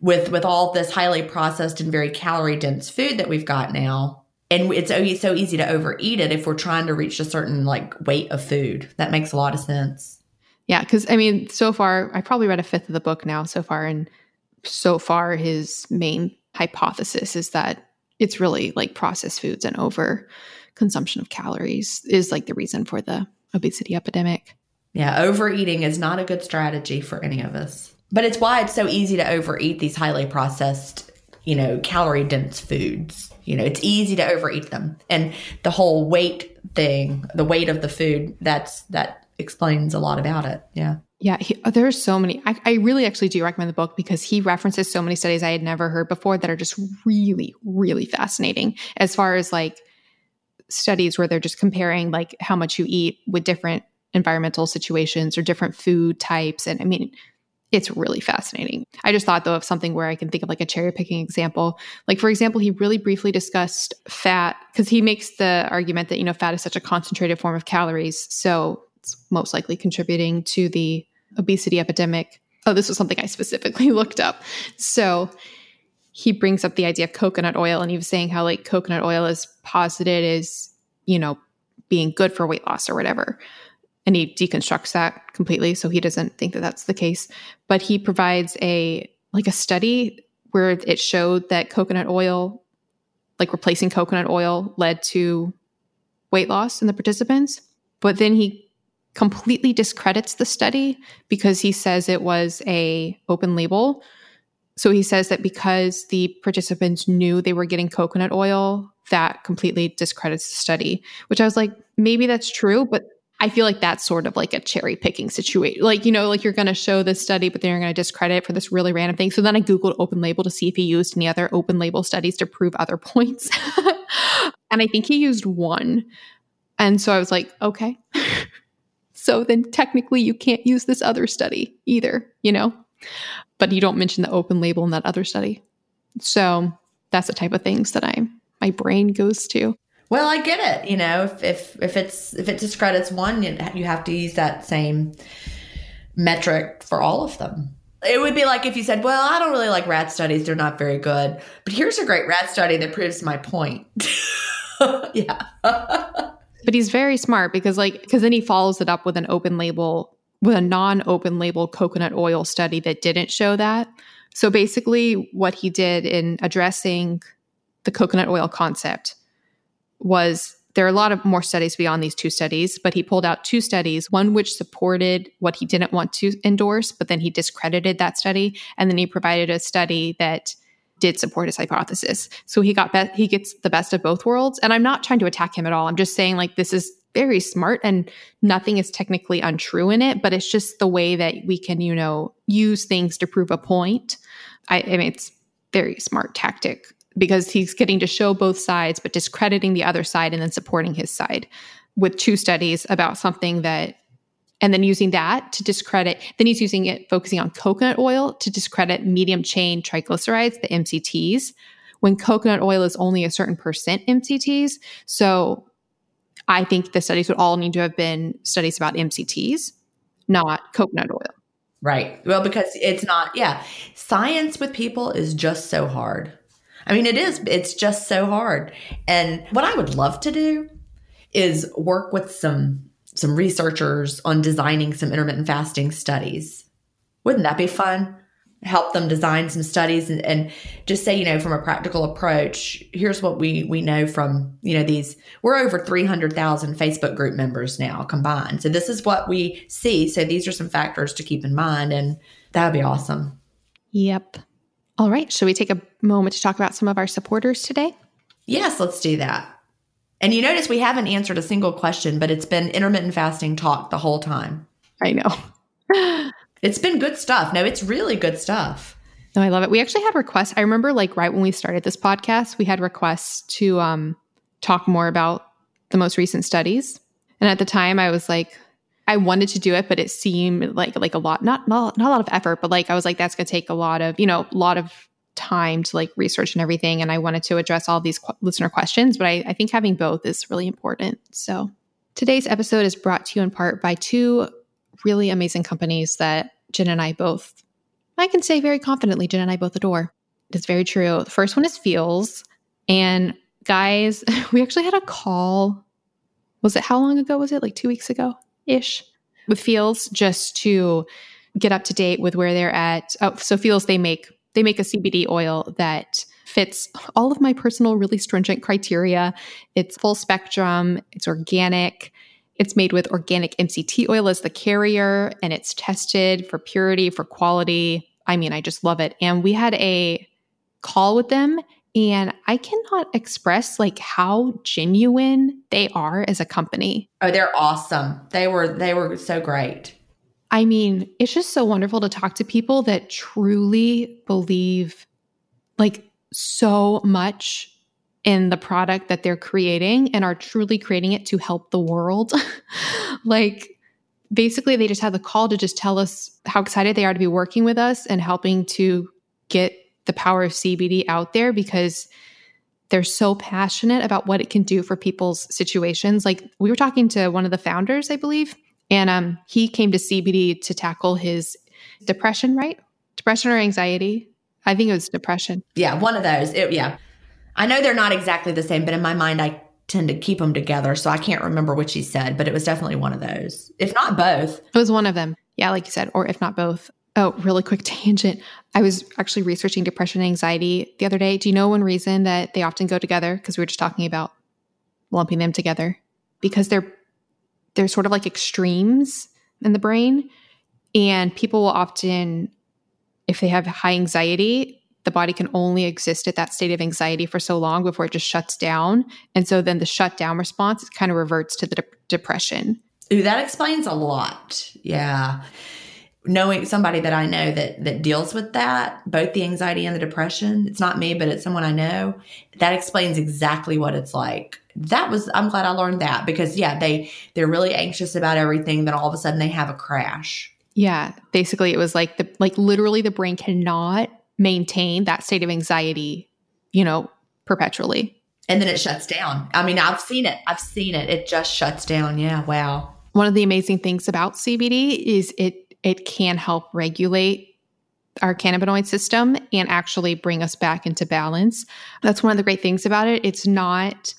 B: with, with all this highly processed and very calorie dense food that we've got now. And it's so easy to overeat it if we're trying to reach a certain like weight of food. That makes a lot of sense.
A: Yeah. Cause I mean, so far, I probably read a fifth of the book now so far. And so far his main hypothesis is that it's really like processed foods and over consumption of calories is like the reason for the obesity epidemic.
B: Yeah, overeating is not a good strategy for any of us. But it's why it's so easy to overeat these highly processed, you know, calorie dense foods. You know, it's easy to overeat them. And the whole weight thing, the weight of the food, that's that explains a lot about it. Yeah.
A: Yeah, he, uh, there's so many. I, I, really actually do recommend the book because he references so many studies I had never heard before that are just really, really fascinating. As far as like studies where they're just comparing like how much you eat with different environmental situations or different food types, and I mean, it's really fascinating. I just thought though of something where I can think of like a cherry picking example. Like for example, he really briefly discussed fat because he makes the argument that you know fat is such a concentrated form of calories, so it's most likely contributing to the obesity epidemic. Oh, this was something I specifically looked up. So he brings up the idea of coconut oil and he was saying how like coconut oil is posited as, you know, being good for weight loss or whatever. And he deconstructs that completely. So he doesn't think that that's the case. But he provides a like a study where it showed that coconut oil, like replacing coconut oil, led to weight loss in the participants. But then he completely discredits the study because he says it was a open label so he says that because the participants knew they were getting coconut oil, that completely discredits the study, which I was like, maybe that's true, but I feel like that's sort of like a cherry picking situation. Like, you know, like you're going to show this study, but then you're going to discredit it for this really random thing. So then I Googled open label to see if he used any other open label studies to prove other points. and I think he used one. And so I was like, okay. so then technically you can't use this other study either, you know? but you don't mention the open label in that other study. So that's the type of things that I my brain goes to.
B: Well, I get it. You know, if if if it's if it discredits one, you have to use that same metric for all of them. It would be like if you said, "Well, I don't really like rat studies; they're not very good." But here's a great rat study that proves my point. yeah.
A: but he's very smart because, like, because then he follows it up with an open label with a non open label coconut oil study that didn't show that. So basically, what he did in addressing the coconut oil concept was there are a lot of more studies beyond these two studies, but he pulled out two studies, one which supported what he didn't want to endorse, but then he discredited that study. And then he provided a study that did support his hypothesis. So he got be- he gets the best of both worlds. And I'm not trying to attack him at all. I'm just saying like this is very smart and nothing is technically untrue in it, but it's just the way that we can, you know, use things to prove a point. I, I mean, it's very smart tactic because he's getting to show both sides, but discrediting the other side and then supporting his side with two studies about something that, and then using that to discredit, then he's using it, focusing on coconut oil to discredit medium chain triglycerides, the MCTs, when coconut oil is only a certain percent MCTs. So I think the studies would all need to have been studies about MCTs, not coconut oil.
B: Right. Well, because it's not, yeah. Science with people is just so hard. I mean, it is, it's just so hard. And what I would love to do is work with some some researchers on designing some intermittent fasting studies. Wouldn't that be fun? help them design some studies and, and, just say you know from a practical approach here's what we we know from you know these we're over 300000 facebook group members now combined so this is what we see so these are some factors to keep in mind and that would be awesome
A: yep all right should we take a moment to talk about some of our supporters today
B: yes let's do that and you notice we haven't answered a single question but it's been intermittent fasting talk the whole time
A: i know
B: It's been good stuff. No, it's really good stuff.
A: No, I love it. We actually had requests. I remember like right when we started this podcast, we had requests to um talk more about the most recent studies. And at the time I was like I wanted to do it, but it seemed like like a lot not not, not a lot of effort, but like I was like that's going to take a lot of, you know, a lot of time to like research and everything and I wanted to address all these qu- listener questions, but I, I think having both is really important. So, today's episode is brought to you in part by two really amazing companies that Gin and I both, I can say very confidently, Gin and I both adore. It is very true. The first one is Feals. And guys, we actually had a call. Was it how long ago was it? Like two weeks ago ish with Feals just to get up to date with where they're at. Oh, so Feals, they make they make a CBD oil that fits all of my personal really stringent criteria. It's full spectrum, it's organic, it's made with organic MCT oil as the carrier and it's tested for purity, for quality. I mean, I just love it. And we had a call with them and I cannot express like how genuine they are as a company.
B: Oh, they're awesome. They were they were so great.
A: I mean, it's just so wonderful to talk to people that truly believe like so much in the product that they're creating and are truly creating it to help the world. like basically they just had the call to just tell us how excited they are to be working with us and helping to get the power of CBD out there because they're so passionate about what it can do for people's situations. Like we were talking to one of the founders, I believe, and um, he came to CBD to tackle his depression, right? Depression or anxiety, I think it was depression.
B: Yeah, one of those. It, yeah. I know they're not exactly the same, but in my mind, I tend to keep them together. So I can't remember what she said, but it was definitely one of those, if not both.
A: It was one of them. Yeah, like you said, or if not both. Oh, really quick tangent. I was actually researching depression and anxiety the other day. Do you know one reason that they often go together? Because we were just talking about lumping them together. Because they're they're sort of like extremes in the brain. And people will often, if they have high anxiety, the body can only exist at that state of anxiety for so long before it just shuts down. And so then the shutdown response kind of reverts to the de- depression.
B: Ooh, that explains a lot. Yeah. Knowing somebody that I know that that deals with that, both the anxiety and the depression, it's not me, but it's someone I know, that explains exactly what it's like. That was I'm glad I learned that because yeah, they they're really anxious about everything, then all of a sudden they have a crash.
A: Yeah, basically it was like the like literally the brain cannot maintain that state of anxiety, you know, perpetually.
B: And then it shuts down. I mean, I've seen it. I've seen it. It just shuts down. Yeah, wow.
A: One of the amazing things about CBD is it it can help regulate our cannabinoid system and actually bring us back into balance. That's one of the great things about it. It's not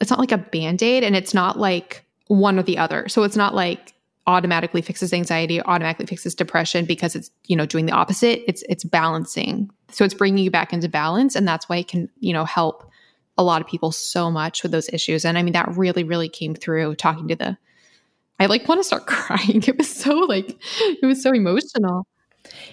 A: it's not like a band-aid and it's not like one or the other. So it's not like automatically fixes anxiety, automatically fixes depression because it's, you know, doing the opposite. It's it's balancing. So it's bringing you back into balance and that's why it can, you know, help a lot of people so much with those issues. And I mean that really really came through talking to the I like want to start crying. It was so like it was so emotional.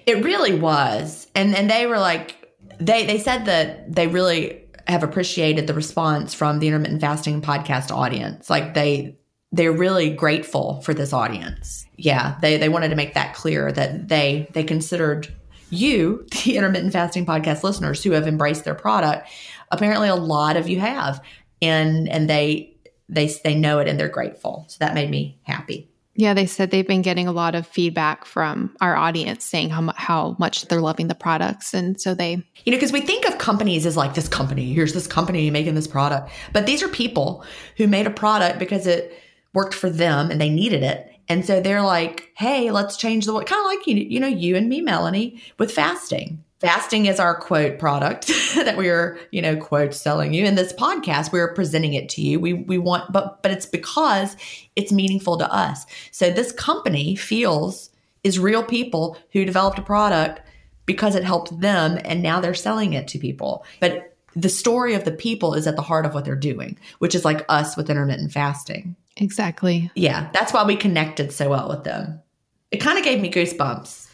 B: It really was. And and they were like they they said that they really have appreciated the response from the intermittent fasting podcast audience. Like they they're really grateful for this audience. Yeah, they they wanted to make that clear that they they considered you, the intermittent fasting podcast listeners who have embraced their product. Apparently a lot of you have. And and they they they know it and they're grateful. So that made me happy.
A: Yeah, they said they've been getting a lot of feedback from our audience saying how how much they're loving the products, and so they,
B: you know, because we think of companies as like this company. Here's this company making this product, but these are people who made a product because it worked for them and they needed it. And so they're like, hey, let's change the way, kind of like, you, you know, you and me, Melanie, with fasting. Fasting is our quote product that we are, you know, quote selling you. In this podcast, we're presenting it to you. We we want, but but it's because it's meaningful to us. So this company Feals is real people who developed a product because it helped them and now they're selling it to people. But the story of the people is at the heart of what they're doing, which is like us with intermittent fasting.
A: Exactly.
B: Yeah, that's why we connected so well with them. It kind of gave me goosebumps.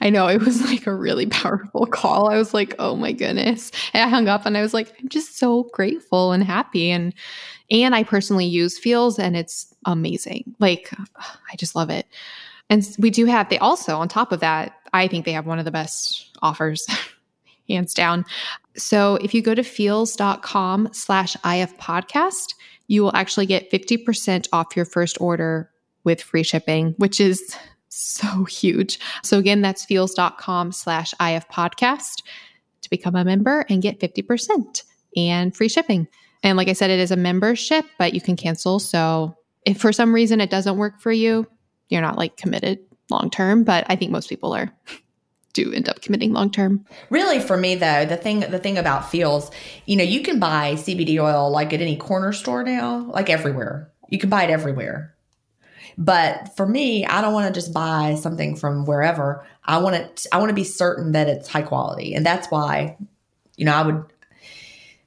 A: I know it was like a really powerful call. I was like, "Oh my goodness." And I hung up and I was like, "I'm just so grateful and happy." And and I personally use Feals and it's amazing. Like I just love it. And we do have they also on top of that, I think they have one of the best offers hands down. So if you go to feals.com slash IF podcast, you will actually get 50% off your first order with free shipping, which is so huge. So again, that's feals.com slash IF podcast to become a member and get 50% and free shipping. And like I said, it is a membership, but you can cancel. So if for some reason it doesn't work for you, you're not like committed long term, but I think most people are do end up committing long term.
B: Really, for me though, the thing the thing about Feals, you know, you can buy CBD oil like at any corner store now, like everywhere. You can buy it everywhere. But for me, I don't want to just buy something from wherever. I want it. I want to be certain that it's high quality, and that's why, you know, I would.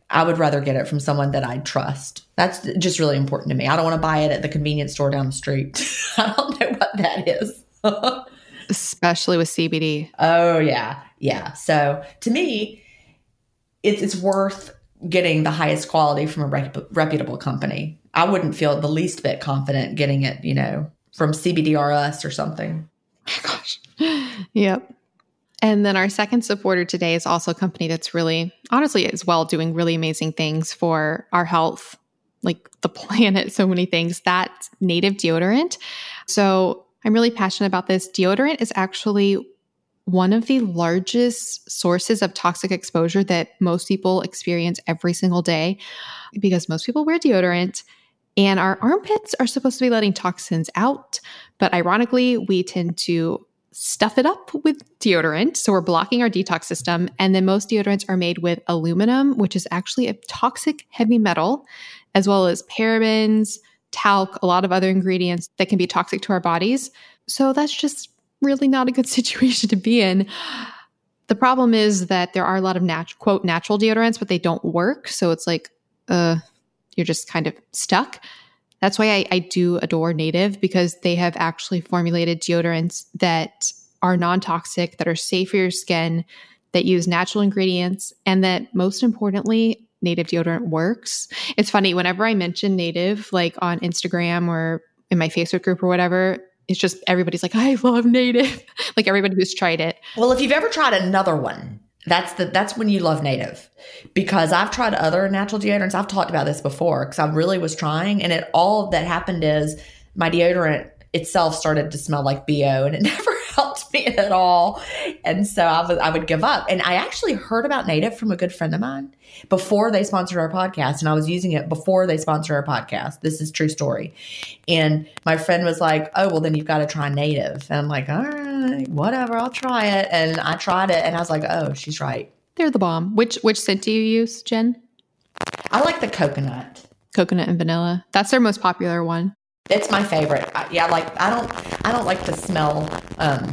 B: I would rather get it from someone that I trust. That's just really important to me. I don't want to buy it at the convenience store down the street. I don't know what that is.
A: especially with CBD.
B: Oh yeah, yeah. So to me, it's it's worth getting the highest quality from a rep- reputable company. I wouldn't feel the least bit confident getting it, you know, from CBDRS or something.
A: Oh gosh. Yep. And then our second supporter today is also a company that's really, honestly, as well doing really amazing things for our health, like the planet, so many things. That's native deodorant. So I'm really passionate about this. Deodorant is actually one of the largest sources of toxic exposure that most people experience every single day because most people wear deodorant and our armpits are supposed to be letting toxins out. But ironically, we tend to stuff it up with deodorant. So we're blocking our detox system. And then most deodorants are made with aluminum, which is actually a toxic heavy metal, as well as parabens, talc, a lot of other ingredients that can be toxic to our bodies. So that's just really not a good situation to be in. The problem is that there are a lot of nat- quote natural deodorants, but they don't work. So it's like, uh, you're just kind of stuck. That's why I, I do adore Native because they have actually formulated deodorants that are non toxic, that are safe for your skin, that use natural ingredients, and that most importantly, native deodorant works. It's funny, whenever I mention native, like on Instagram or in my Facebook group or whatever, it's just everybody's like, I love native. like everybody who's tried it.
B: Well, if you've ever tried another one, that's the that's when you love native. Because I've tried other natural deodorants. I've talked about this before because I really was trying and it all that happened is my deodorant itself started to smell like BO and it never helped me at all. And so I, was, I would give up. And I actually heard about Native from a good friend of mine before they sponsored our podcast. And I was using it before they sponsored our podcast. This is true story. And my friend was like, oh, well, then you've got to try Native. And I'm like, all right, whatever, I'll try it. And I tried it and I was like, oh, she's right.
A: They're the bomb. Which which scent do you use, Gin?
B: I like the coconut.
A: Coconut and vanilla. That's their most popular one.
B: It's my favorite. Yeah, like I don't I don't like to smell um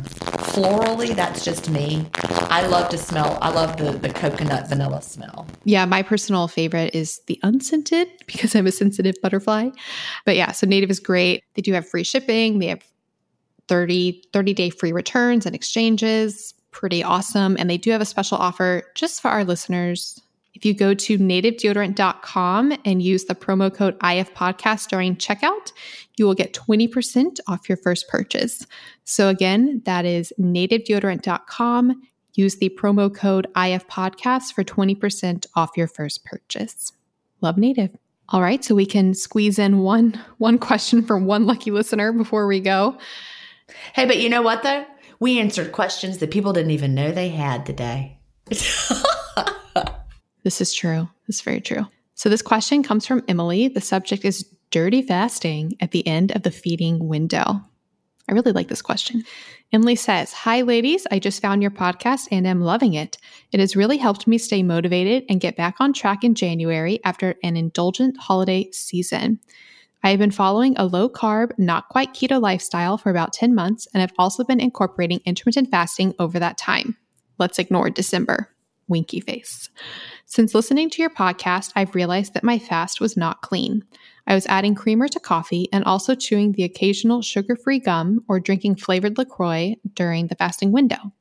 B: florally. That's just me. I love to smell. I love the the coconut vanilla smell.
A: Yeah, my personal favorite is the unscented because I'm a sensitive butterfly. But yeah, so Native is great. They do have free shipping. They have 30 30 day free returns and exchanges. Pretty awesome. And they do have a special offer just for our listeners if you go to nativedeodorant.com and use the promo code IF podcast during checkout, you will get 20% off your first purchase. So again, that is nativedeodorant.com. Use the promo code IF podcast for 20% off your first purchase. Love Native. All right, so we can squeeze in one one question from one lucky listener before we go.
B: Hey, but you know what though? We answered questions that people didn't even know they had today.
A: This is true. This is very true. So, this question comes from Emily. The subject is dirty fasting at the end of the feeding window. I really like this question. Emily says, Hi, ladies. I just found your podcast and am loving it. It has really helped me stay motivated and get back on track in January after an indulgent holiday season. I have been following a low carb, not quite keto lifestyle for about 10 months and have also been incorporating intermittent fasting over that time. Let's ignore December. Winky face. Since listening to your podcast, I've realized that my fast was not clean. I was adding creamer to coffee and also chewing the occasional sugar free gum or drinking flavored LaCroix during the fasting window.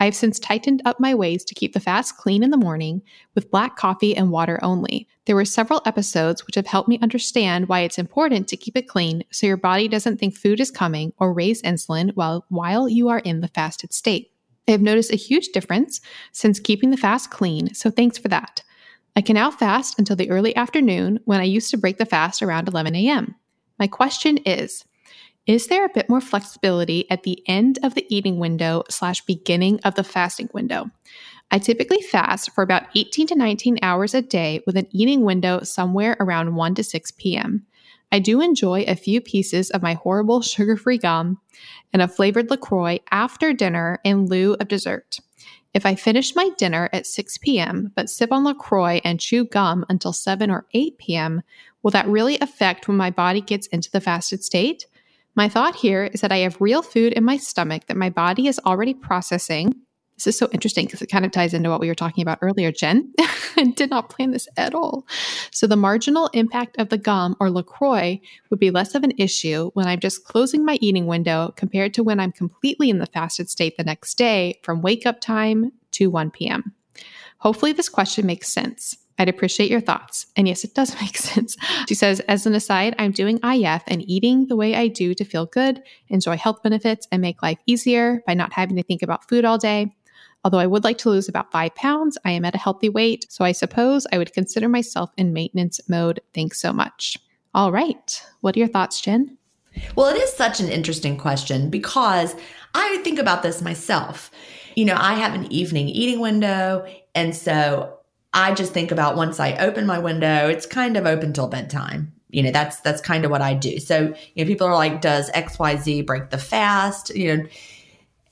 A: I have since tightened up my ways to keep the fast clean in the morning with black coffee and water only. There were several episodes which have helped me understand why it's important to keep it clean so your body doesn't think food is coming or raise insulin while, while you are in the fasted state. I have noticed a huge difference since keeping the fast clean, so thanks for that. I can now fast until the early afternoon when I used to break the fast around 11 a.m. My question is Is there a bit more flexibility at the end of the eating window slash beginning of the fasting window? I typically fast for about 18 to 19 hours a day with an eating window somewhere around 1 to 6 p.m. I do enjoy a few pieces of my horrible sugar free gum and a flavored LaCroix after dinner in lieu of dessert. If I finish my dinner at 6 p.m., but sip on LaCroix and chew gum until 7 or 8 p.m., will that really affect when my body gets into the fasted state? My thought here is that I have real food in my stomach that my body is already processing this is so interesting because it kind of ties into what we were talking about earlier, Gin. I did not plan this at all. So, the marginal impact of the gum or LaCroix would be less of an issue when I'm just closing my eating window compared to when I'm completely in the fasted state the next day from wake up time to 1 p.m. Hopefully, this question makes sense. I'd appreciate your thoughts. And yes, it does make sense. She says, as an aside, I'm doing IF and eating the way I do to feel good, enjoy health benefits, and make life easier by not having to think about food all day. Although I would like to lose about five pounds, I am at a healthy weight, so I suppose I would consider myself in maintenance mode. Thanks so much. All right. What are your thoughts, Gin?
B: Well, it is such an interesting question because I think about this myself. You know, I have an evening eating window. And so I just think about once I open my window, it's kind of open till bedtime. You know, that's that's kind of what I do. So, you know, people are like, does XYZ break the fast? You know,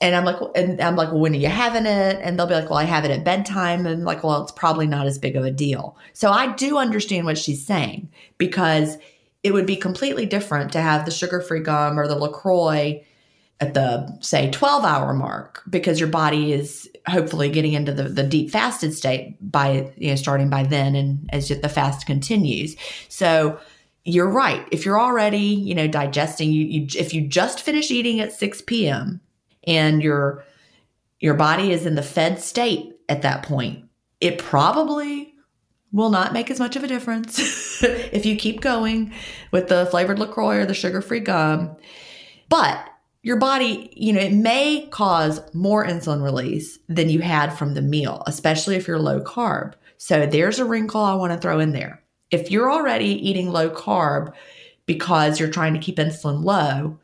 B: And I'm like, and I'm like, well, when are you having it? And they'll be like, well, I have it at bedtime. And I'm like, well, it's probably not as big of a deal. So I do understand what she's saying because it would be completely different to have the sugar free gum or the LaCroix at the say 12 hour mark because your body is hopefully getting into the, the deep fasted state by you know starting by then and as the fast continues so you're right if you're already you know digesting you, you if you just finish eating at 6 p.m and your your body is in the fed state at that point it probably will not make as much of a difference if you keep going with the flavored lacroix or the sugar-free gum but your body, you know, it may cause more insulin release than you had from the meal, especially if you're low carb. So there's a wrinkle I want to throw in there. If you're already eating low carb because you're trying to keep insulin low,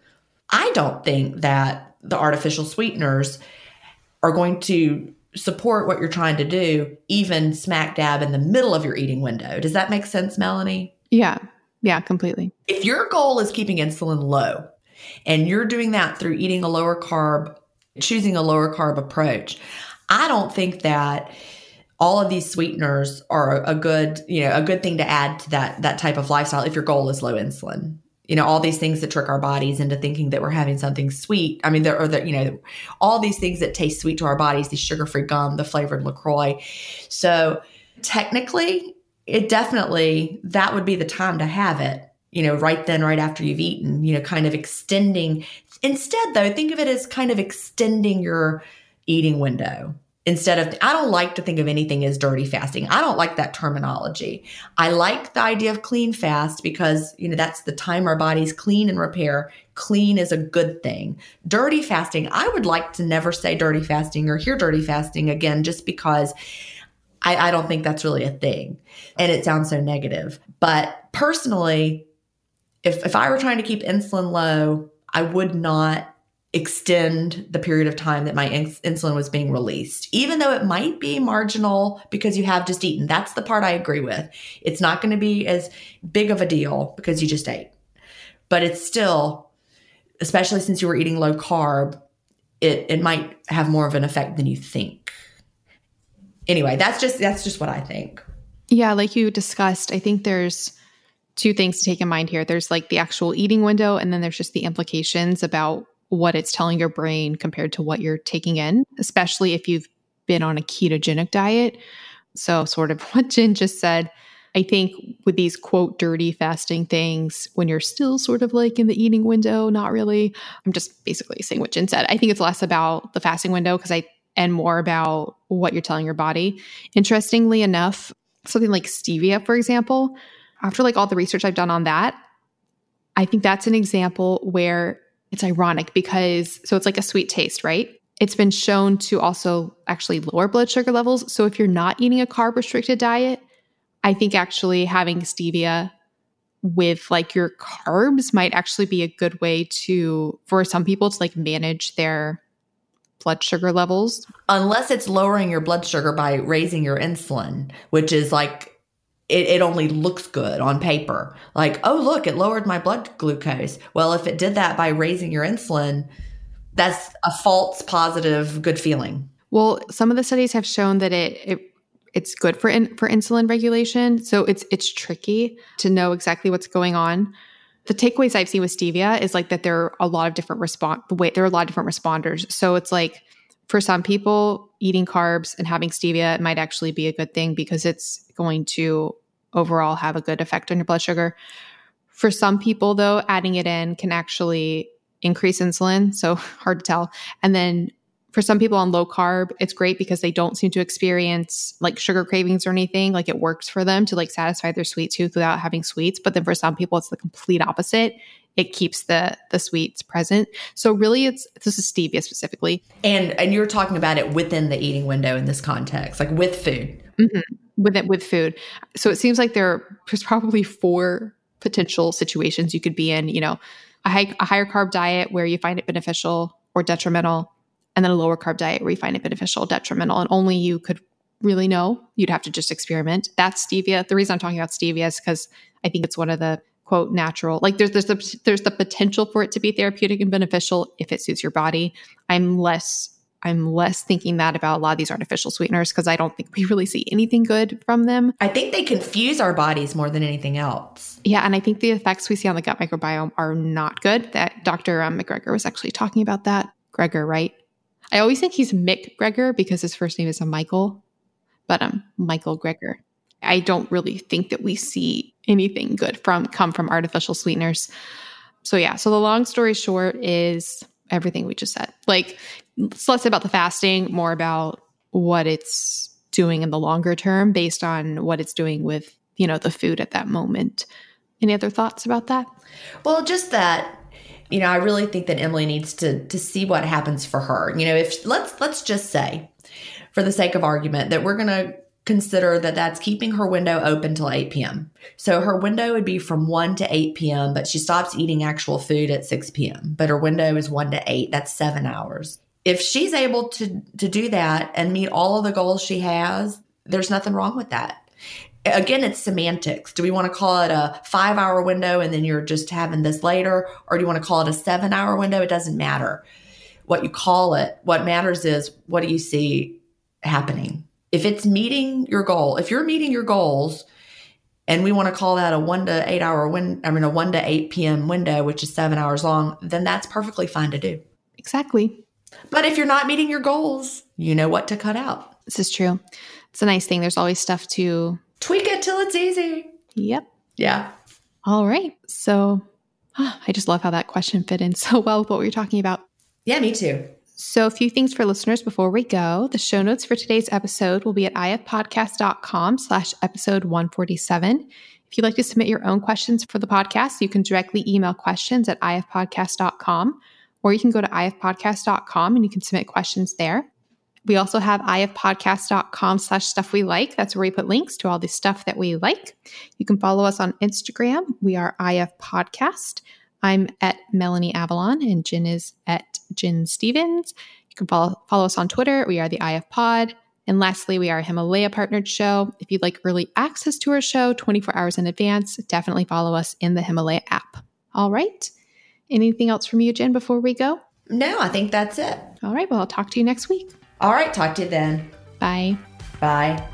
B: I don't think that the artificial sweeteners are going to support what you're trying to do, even smack dab in the middle of your eating window. Does that make sense, Melanie?
A: Yeah. Yeah, completely.
B: If your goal is keeping insulin low, and you're doing that through eating a lower carb, choosing a lower carb approach. I don't think that all of these sweeteners are a good, you know, a good thing to add to that that type of lifestyle if your goal is low insulin. You know, all these things that trick our bodies into thinking that we're having something sweet. I mean, there are the, you know, all these things that taste sweet to our bodies, these sugar-free gum, the flavored LaCroix. So technically, it definitely that would be the time to have it you know, right then, right after you've eaten, you know, kind of extending. Instead, though, think of it as kind of extending your eating window instead of, I don't like to think of anything as dirty fasting. I don't like that terminology. I like the idea of clean fast because, you know, that's the time our bodies clean and repair. Clean is a good thing. Dirty fasting, I would like to never say dirty fasting or hear dirty fasting again just because. I, I don't think that's really a thing. And it sounds so negative. But personally, if, if I were trying to keep insulin low, I would not extend the period of time that my ins- insulin was being released, even though it might be marginal because you have just eaten. That's the part I agree with. It's not going to be as big of a deal because you just ate, but it's still, especially since you were eating low carb, it, it might have more of an effect than you think. Anyway, that's just that's just what I think.
A: Yeah, like you discussed, I think there's two things to take in mind here. There's like the actual eating window, and then there's just the implications about what it's telling your brain compared to what you're taking in, especially if you've been on a ketogenic diet. So, sort of what Gin just said. I think with these quote dirty fasting things, when you're still sort of like in the eating window, not really. I'm just basically saying what Gin said. I think it's less about the fasting window because I and more about what you're telling your body. Interestingly enough, something like stevia, for example, after like all the research I've done on that, I think that's an example where it's ironic because so it's like a sweet taste, right? It's been shown to also actually lower blood sugar levels. So if you're not eating a carb restricted diet, I think actually having stevia with like your carbs might actually be a good way to for some people to like manage their blood sugar levels
B: unless it's lowering your blood sugar by raising your insulin which is like it, it only looks good on paper. Like, oh, look, it lowered my blood glucose. Well, if it did that by raising your insulin, that's a false positive good feeling.
A: Well, some of the studies have shown that it, it it's good for in, for insulin regulation. So it's it's tricky to know exactly what's going on. The takeaways I've seen with stevia is like that there are a lot of different respond the way there are a lot of different responders. So it's like for some people, eating carbs and having stevia might actually be a good thing because it's going to overall have a good effect on your blood sugar. For some people, though, adding it in can actually increase insulin. So hard to tell. And then for some people on low carb, it's great because they don't seem to experience like sugar cravings or anything. Like it works for them to like satisfy their sweet tooth without having sweets. But then for some people, it's the complete opposite. It keeps the the sweets present. So really, it's this is stevia specifically.
B: And and you're talking about it within the eating window in this context, like with food.
A: Mm-hmm with it with food. So it seems like there there's probably four potential situations you could be in. You know, a, high, a higher carb diet where you find it beneficial or detrimental, and then a lower carb diet where you find it beneficial, detrimental, and only you could really know. You'd have to just experiment. That's stevia. The reason I'm talking about stevia is because I think it's one of the quote natural. Like there's there's the, there's the potential for it to be therapeutic and beneficial if it suits your body. I'm less I'm less thinking that about a lot of these artificial sweeteners because I don't think we really see anything good from them.
B: I think they confuse our bodies more than anything else.
A: Yeah, and I think the effects we see on the gut microbiome are not good. That Dr. Um, McGregor was actually talking about that. Greger, right? I always think he's Mick Gregor because his first name is a Michael, but um, Michael Greger. I don't really think that we see anything good from come from artificial sweeteners. So yeah, so the long story short is everything we just said. Like it's less about the fasting, more about what it's doing in the longer term based on what it's doing with, you know, the food at that moment. Any other thoughts about that?
B: Well, just that you know, I really think that Emily needs to to see what happens for her. You know, if let's let's just say for the sake of argument that we're going to consider that that's keeping her window open till 8 p.m. So her window would be from 1 to 8 p.m., but she stops eating actual food at 6 p.m. But her window is 1 to 8. That's seven hours. If she's able to, to do that and meet all of the goals she has, there's nothing wrong with that. Again, it's semantics. Do we want to call it a five hour window and then you're just having this later? Or do you want to call it a seven hour window? It doesn't matter what you call it. What matters is what do you see happening? if it's meeting your goal, if you're meeting your goals, and we want to call that a one to eight hour win, I mean, a one to 8 p.m. window, which is seven hours long, then that's perfectly fine to do.
A: Exactly.
B: But if you're not meeting your goals, you know what to cut out.
A: This is true. It's a nice thing. There's always stuff to
B: tweak it till it's easy.
A: Yep.
B: Yeah.
A: All right. So oh, I just love how that question fit in so well with what we were talking about.
B: Yeah, me too.
A: So, a few things for listeners before we go. The show notes for today's episode will be at ifpodcast.com slash episode 147. If you'd like to submit your own questions for the podcast, you can directly email questions at ifpodcast.com, or you can go to ifpodcast.com and you can submit questions there. We also have ifpodcast.com slash stuff we like. That's where we put links to all the stuff that we like. You can follow us on Instagram. We are IF Podcast. I'm at Melanie Avalon and Gin is at Gin Stephens. You can follow, follow us on Twitter. We are the IF Pod. And lastly, we are a Himalaya partnered show. If you'd like early access to our show 24 hours in advance, definitely follow us in the Himalaya app. All right. Anything else from you, Gin, before we go?
B: No, I think that's it.
A: All right. Well, I'll talk to you next week.
B: All right. Talk to you then.
A: Bye.
B: Bye.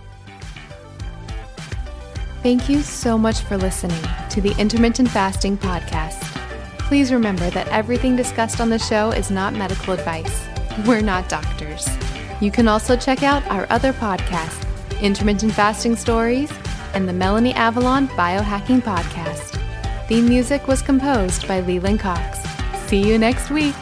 A: Thank you so much for listening to the Intermittent Fasting Podcast. Please remember that everything discussed on the show is not medical advice. We're not doctors. You can also check out our other podcasts, Intermittent Fasting Stories and the Melanie Avalon Biohacking Podcast. The music was composed by Leland Cox. See you next week.